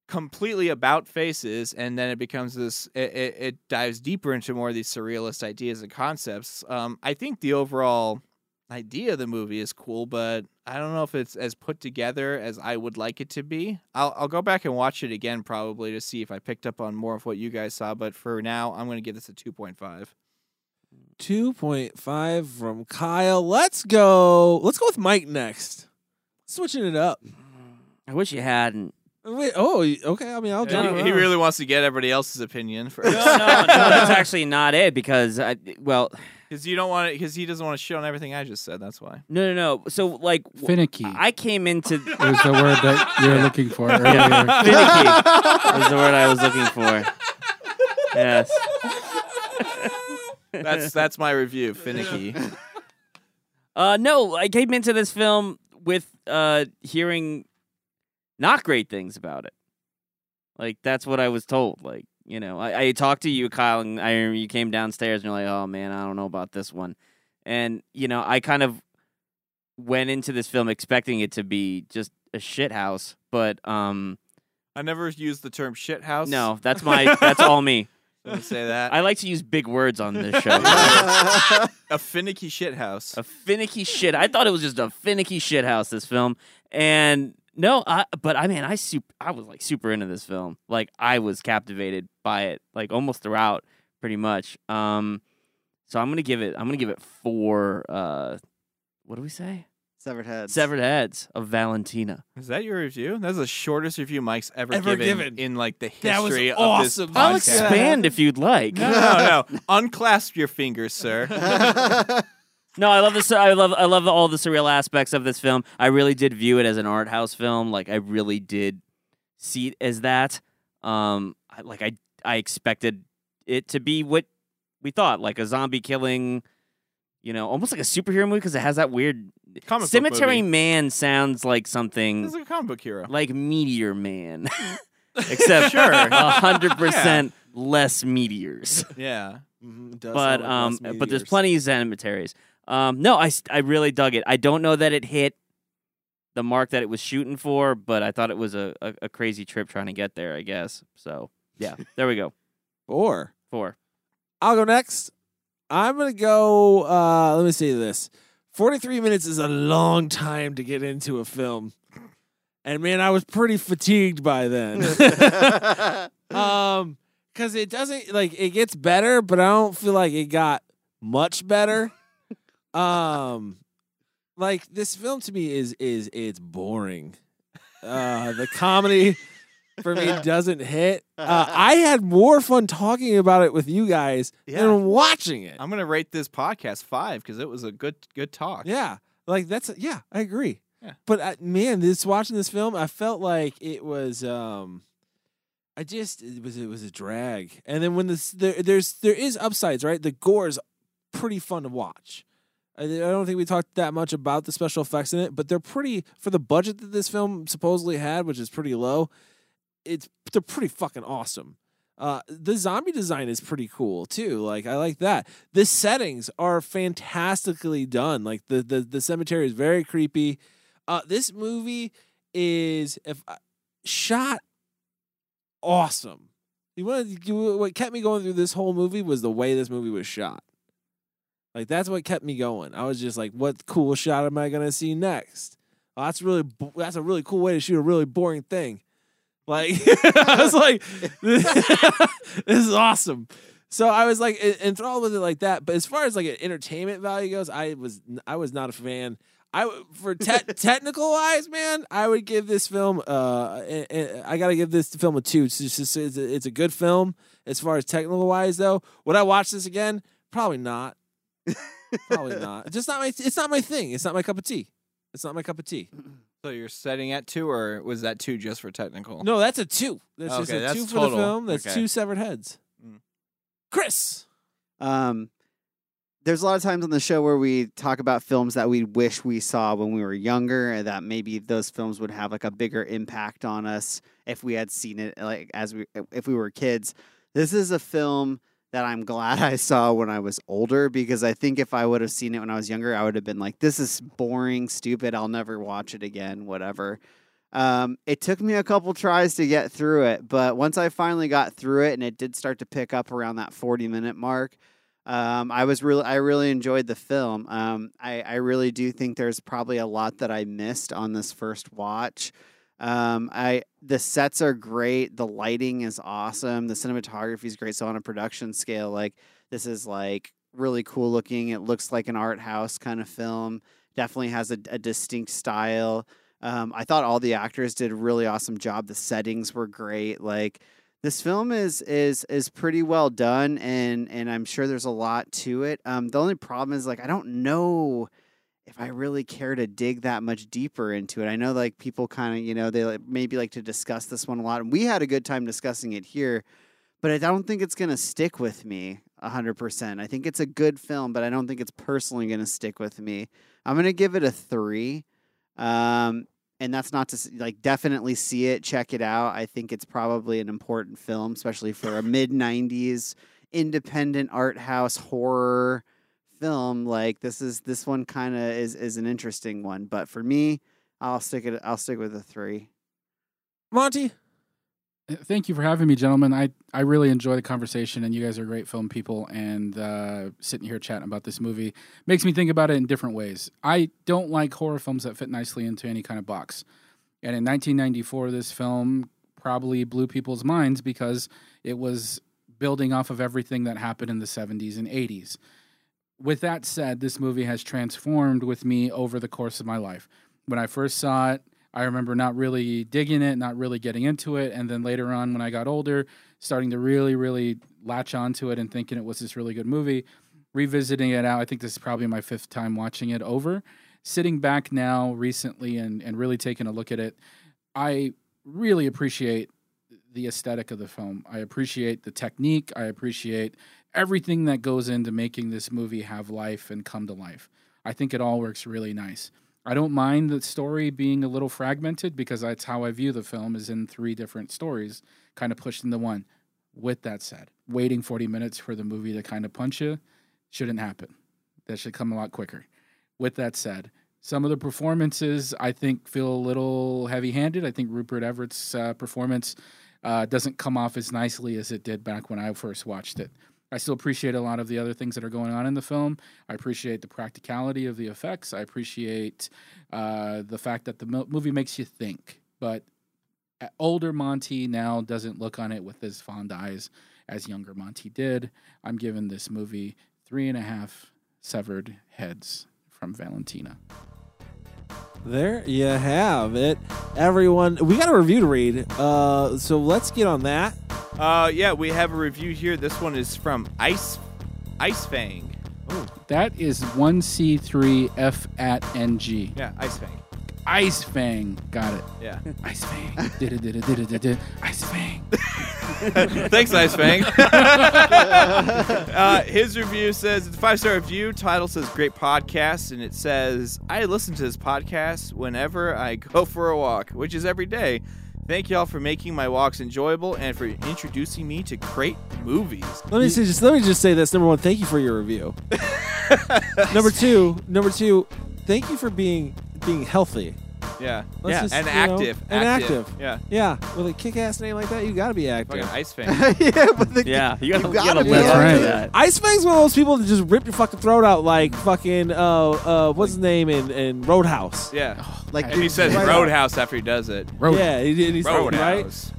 completely about faces and then it becomes this it, it, it dives deeper into more of these surrealist ideas and concepts um, i think the overall idea of the movie is cool but i don't know if it's as put together as i would like it to be i'll, I'll go back and watch it again probably to see if i picked up on more of what you guys saw but for now i'm going to give this a 2.5 2.5 from Kyle. Let's go. Let's go with Mike next. Switching it up. I wish you hadn't. Wait, oh, okay. I mean, I'll jump he, he really wants to get everybody else's opinion first. No, no, no, *laughs* that's actually not it because I well, because you don't want it because he doesn't want to shit on everything I just said. That's why. no, no, no. So like w- Finicky. I came into *laughs* It was the word that you were looking for earlier. Yeah, finicky *laughs* was the word I was looking for. Yes. That's that's my review. Finicky. Uh, no, I came into this film with uh hearing not great things about it. Like that's what I was told. Like you know, I, I talked to you, Kyle, and I remember you came downstairs and you're like, "Oh man, I don't know about this one," and you know, I kind of went into this film expecting it to be just a shit house, but um, I never used the term shit house. no, that's *laughs* my that's all me say that. I like to use big words on this show. *laughs* a finicky shit house. a finicky shit. I thought it was just a finicky shit house. This film, and no, I, but I mean, I super, I was like super into this film. Like I was captivated by it, like almost throughout, pretty much. Um, so I'm gonna give it. I'm gonna give it four. Uh, what do we say? Severed heads. Severed heads of Valentina. Is that your review? That's the shortest review Mike's ever, Ever given, given. in like the That was history of awesome, this Mike. I'll podcast. expand if you'd like. No, no, no. Unclasp your fingers, sir. *laughs* *laughs* No, I love this. I love. I love all the surreal aspects of this film. I really did view it as an art house film. Like I really did see it as that. Um, I, like I, I expected it to be what we thought, like a zombie killing. You know, almost like a superhero movie because it has that weird. Comic Cemetery movie. Man sounds like something This is a comic book hero. like Meteor Man, *laughs* except *laughs* Sure. a hundred percent less meteors Yeah. Mhm, does but like um, less but there's plenty of cemeteries. Um, no, I I really dug it. I don't know that it hit the mark that it was shooting for, but I thought it was a, a, a crazy trip trying to get there. I guess so. Yeah, *laughs* there we go. Four. Four. I'll go next. I'm gonna go. Uh, let me see this: 43 minutes is a long time to get into a film, and man, I was pretty fatigued by then. *laughs* um, because it doesn't like it gets better, but I don't feel like it got much better. Um, like this film to me is is it's boring. Uh, the comedy for me *laughs* doesn't hit. Uh, I had more fun talking about it with you guys Yeah. than watching it. I'm gonna rate this podcast five because it was a good good talk. Yeah, like that's yeah, I agree. Yeah. But uh, man, this watching this film, I felt like it was um I just it was it was a drag. And then when this there, there's there is upsides, right? The gore is pretty fun to watch. I, don't think we talked that much about the special effects in it, but they're pretty for the budget that this film supposedly had, which is pretty low. It's they're pretty fucking awesome. Uh, the zombie design is pretty cool too. Like I like that. The settings are fantastically done. Like the the, the cemetery is very creepy. Uh, this movie is if uh, shot awesome. You want what kept me going through this whole movie was the way this movie was shot. Like that's what kept me going. I was just like, what cool shot am I gonna see next? Oh, that's really bo- that's a really cool way to shoot a really boring thing. Like *laughs* I was like, *laughs* this is awesome. So I was like enthralled with it like that. But as far as like an entertainment value goes, I was I was not a fan. I for te- *laughs* technical wise, man, I would give this film. Uh, eh, eh, I gotta give this film a two. It's just it's a, it's a good film as far as technical wise, though. Would I watch this again? Probably not. Probably not. Just not my. It's not my thing. It's not my cup of tea. It's not my cup of tea. *clears throat* So you're setting at two, or was that two just for technical? No, that's a two. That's just a that's two for total. the film. That's Okay. two severed heads. Mm. Chris. Um, there's a lot of times on the show where we talk about films that we wish we saw when we were younger, and that maybe those films would have like a bigger impact on us if we had seen it like as we if we were kids. This is a film that I'm glad *laughs* I saw when I was older because I think if I would have seen it when I was younger, I would have been like, "This is boring, stupid. I'll never watch it again." Whatever. Um, it took me a couple tries to get through it, but once I finally got through it and it did start to pick up around that 40 minute mark, um, I was really, I really enjoyed the film. Um, I, I really do think there's probably a lot that I missed on this first watch. Um, I the sets are great, the lighting is awesome, the cinematography is great. So on a production scale, like this is like really cool looking. It looks like an art house kind of film. Definitely has a, a distinct style. Um, I thought all the actors did a really awesome job. The settings were great. Like this film is is is pretty well done, and and I'm sure there's a lot to it. Um, the only problem is like I don't know if I really care to dig that much deeper into it. I know like people kind of you know they like, maybe like to discuss this one a lot, and we had a good time discussing it here. But I don't think it's gonna stick with me hundred percent. I think it's a good film, but I don't think it's personally gonna stick with me. I'm gonna give it a three. Um, and that's not to like definitely see it, check it out. I think it's probably an important film, especially for a mid '90s independent art house horror film. Like this is this one kind of is is an interesting one, but for me, I'll stick it. I'll stick with a three. Monty. Uh, Thank you for having me, gentlemen. I, I really enjoy the conversation, and you guys are great film people. And uh, sitting here chatting about this movie makes me think about it in different ways. I don't like horror films that fit nicely into any kind of box. And in 1994, this film probably blew people's minds because it was building off of everything that happened in the 70s and 80s. With that said, this movie has transformed with me over the course of my life. When I first saw it, I remember not really digging it, not really getting into it, and then later on, when I got older, starting to really, really latch onto it and thinking it was this really good movie. Revisiting it out, I think this is probably my fifth time watching it over. Sitting back now recently and, and really taking a look at it, I really appreciate the aesthetic of the film. I appreciate the technique. I appreciate everything that goes into making this movie have life and come to life. I think it all works really nice. I don't mind the story being a little fragmented because that's how I view the film is in three different stories kind of pushed into one. With that said, waiting 40 minutes for the movie to kind of punch you shouldn't happen. That should come a lot quicker. With that said, some of the performances I think feel a little heavy-handed. I think Rupert Everett's uh, performance uh, doesn't come off as nicely as it did back when I first watched it. I still appreciate a lot of the other things that are going on in the film. I appreciate the practicality of the effects. I appreciate uh, the fact that the movie makes you think. But uh, older Monty now doesn't look on it with as fond eyes as younger Monty did. I'm giving this movie three and a half severed heads from Valentina. There you have it, everyone. We got a review to read, uh, so let's get on that. Uh, yeah, we have a review here. This one is from Ice Ice Fang. That is 1C3F at NG. Yeah, Ice Fang. Ice Fang. Got it. Yeah. *laughs* Ice Fang. Did it, did it, did it, did it. Ice Fang. *laughs* Thanks, Ice Fang. *laughs* uh, his review says it's a five star review. Title says great podcast, and it says I listen to this podcast whenever I go for a walk, which is every day. Thank y'all for making my walks enjoyable and for introducing me to great movies. Let me say just let me just say this. Number one, thank you for your review. *laughs* number two, number two, thank you for being being healthy. Yeah, Let's yeah, just, and you know, active, and active. Yeah, yeah. With a kick-ass name like that, you got to be active. Fucking Ice *laughs* Fang. yeah, but the, Yeah, you gotta, You you gotta gotta be live right. to that. Ice Fang's one of those people that just rip your fucking throat out like fucking uh uh what's his name in, in Roadhouse. Yeah, like and he says right Roadhouse after he does it. Road- Yeah, he, he- he's right. Roadhouse.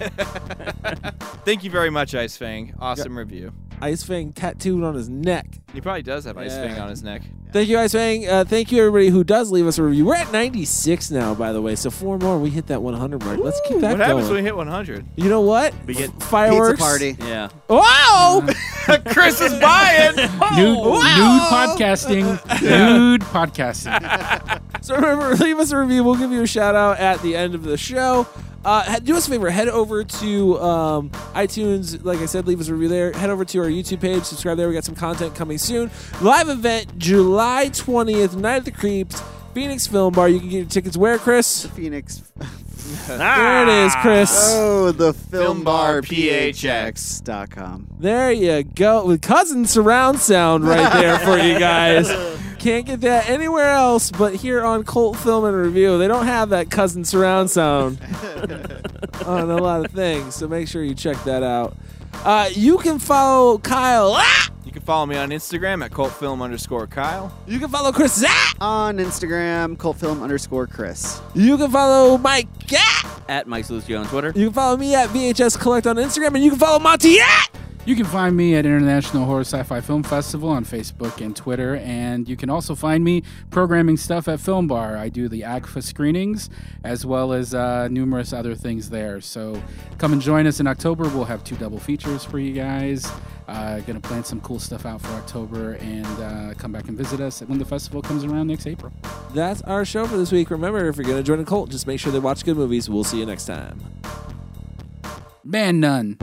Roadhouse. *laughs* Thank you very much, Ice Fang. Awesome review. Ice Fang tattooed on his neck. He probably does have Ice Fang on his neck. Thank you, Ice Fang. Uh, thank you, everybody who does leave us a review. We're at 96 now, by the way. So four more, we hit that 100 mark. Let's keep that What happens when we hit 100? You know what? We get Fireworks. Pizza party. yeah. Wow! *laughs* Chris is buying. Nude, Wow. nude podcasting. *laughs* Nude podcasting. So remember, leave us a review. We'll give you a shout out at the end of the show. Uh, do us a favor. Head over to um, iTunes. Like I said, leave us a review there. Head over to our YouTube page. Subscribe there. We got some content coming soon. Live event July 20th, Night of the Creeps, Phoenix Film Bar. You can get your tickets where, Chris? Phoenix. *laughs* There it is, Chris. Oh, the film Film bar Bar PHX dot com. There you go. With cousin surround sound right there for you guys. *laughs* Can't get that anywhere else but here on Cult Film and Review. They don't have that cousin surround sound *laughs* on a lot of things, so make sure you check that out. Uh, you can follow Kyle. Ah! You can follow me on Instagram at cultfilm underscore Kyle. You can follow Chris. Ah! On Instagram, cultfilm underscore Chris. You can follow Mike. Ah! At Mike Lucio on Twitter. You can follow me at VHS Collect on Instagram, and you can follow Monty at. You can find me at International Horror Sci-Fi Film Festival on Facebook and Twitter, and you can also find me programming stuff at Film Bar. I do the AGFA screenings as well as uh, numerous other things there. So come and join us in October. We'll have two double features for you guys. Uh, gonna plan some cool stuff out for October, and uh, come back and visit us when the festival comes around next April. That's our show for this week. Remember, if you're going to join a cult, just make sure they watch good movies. We'll see you next time. Man, none.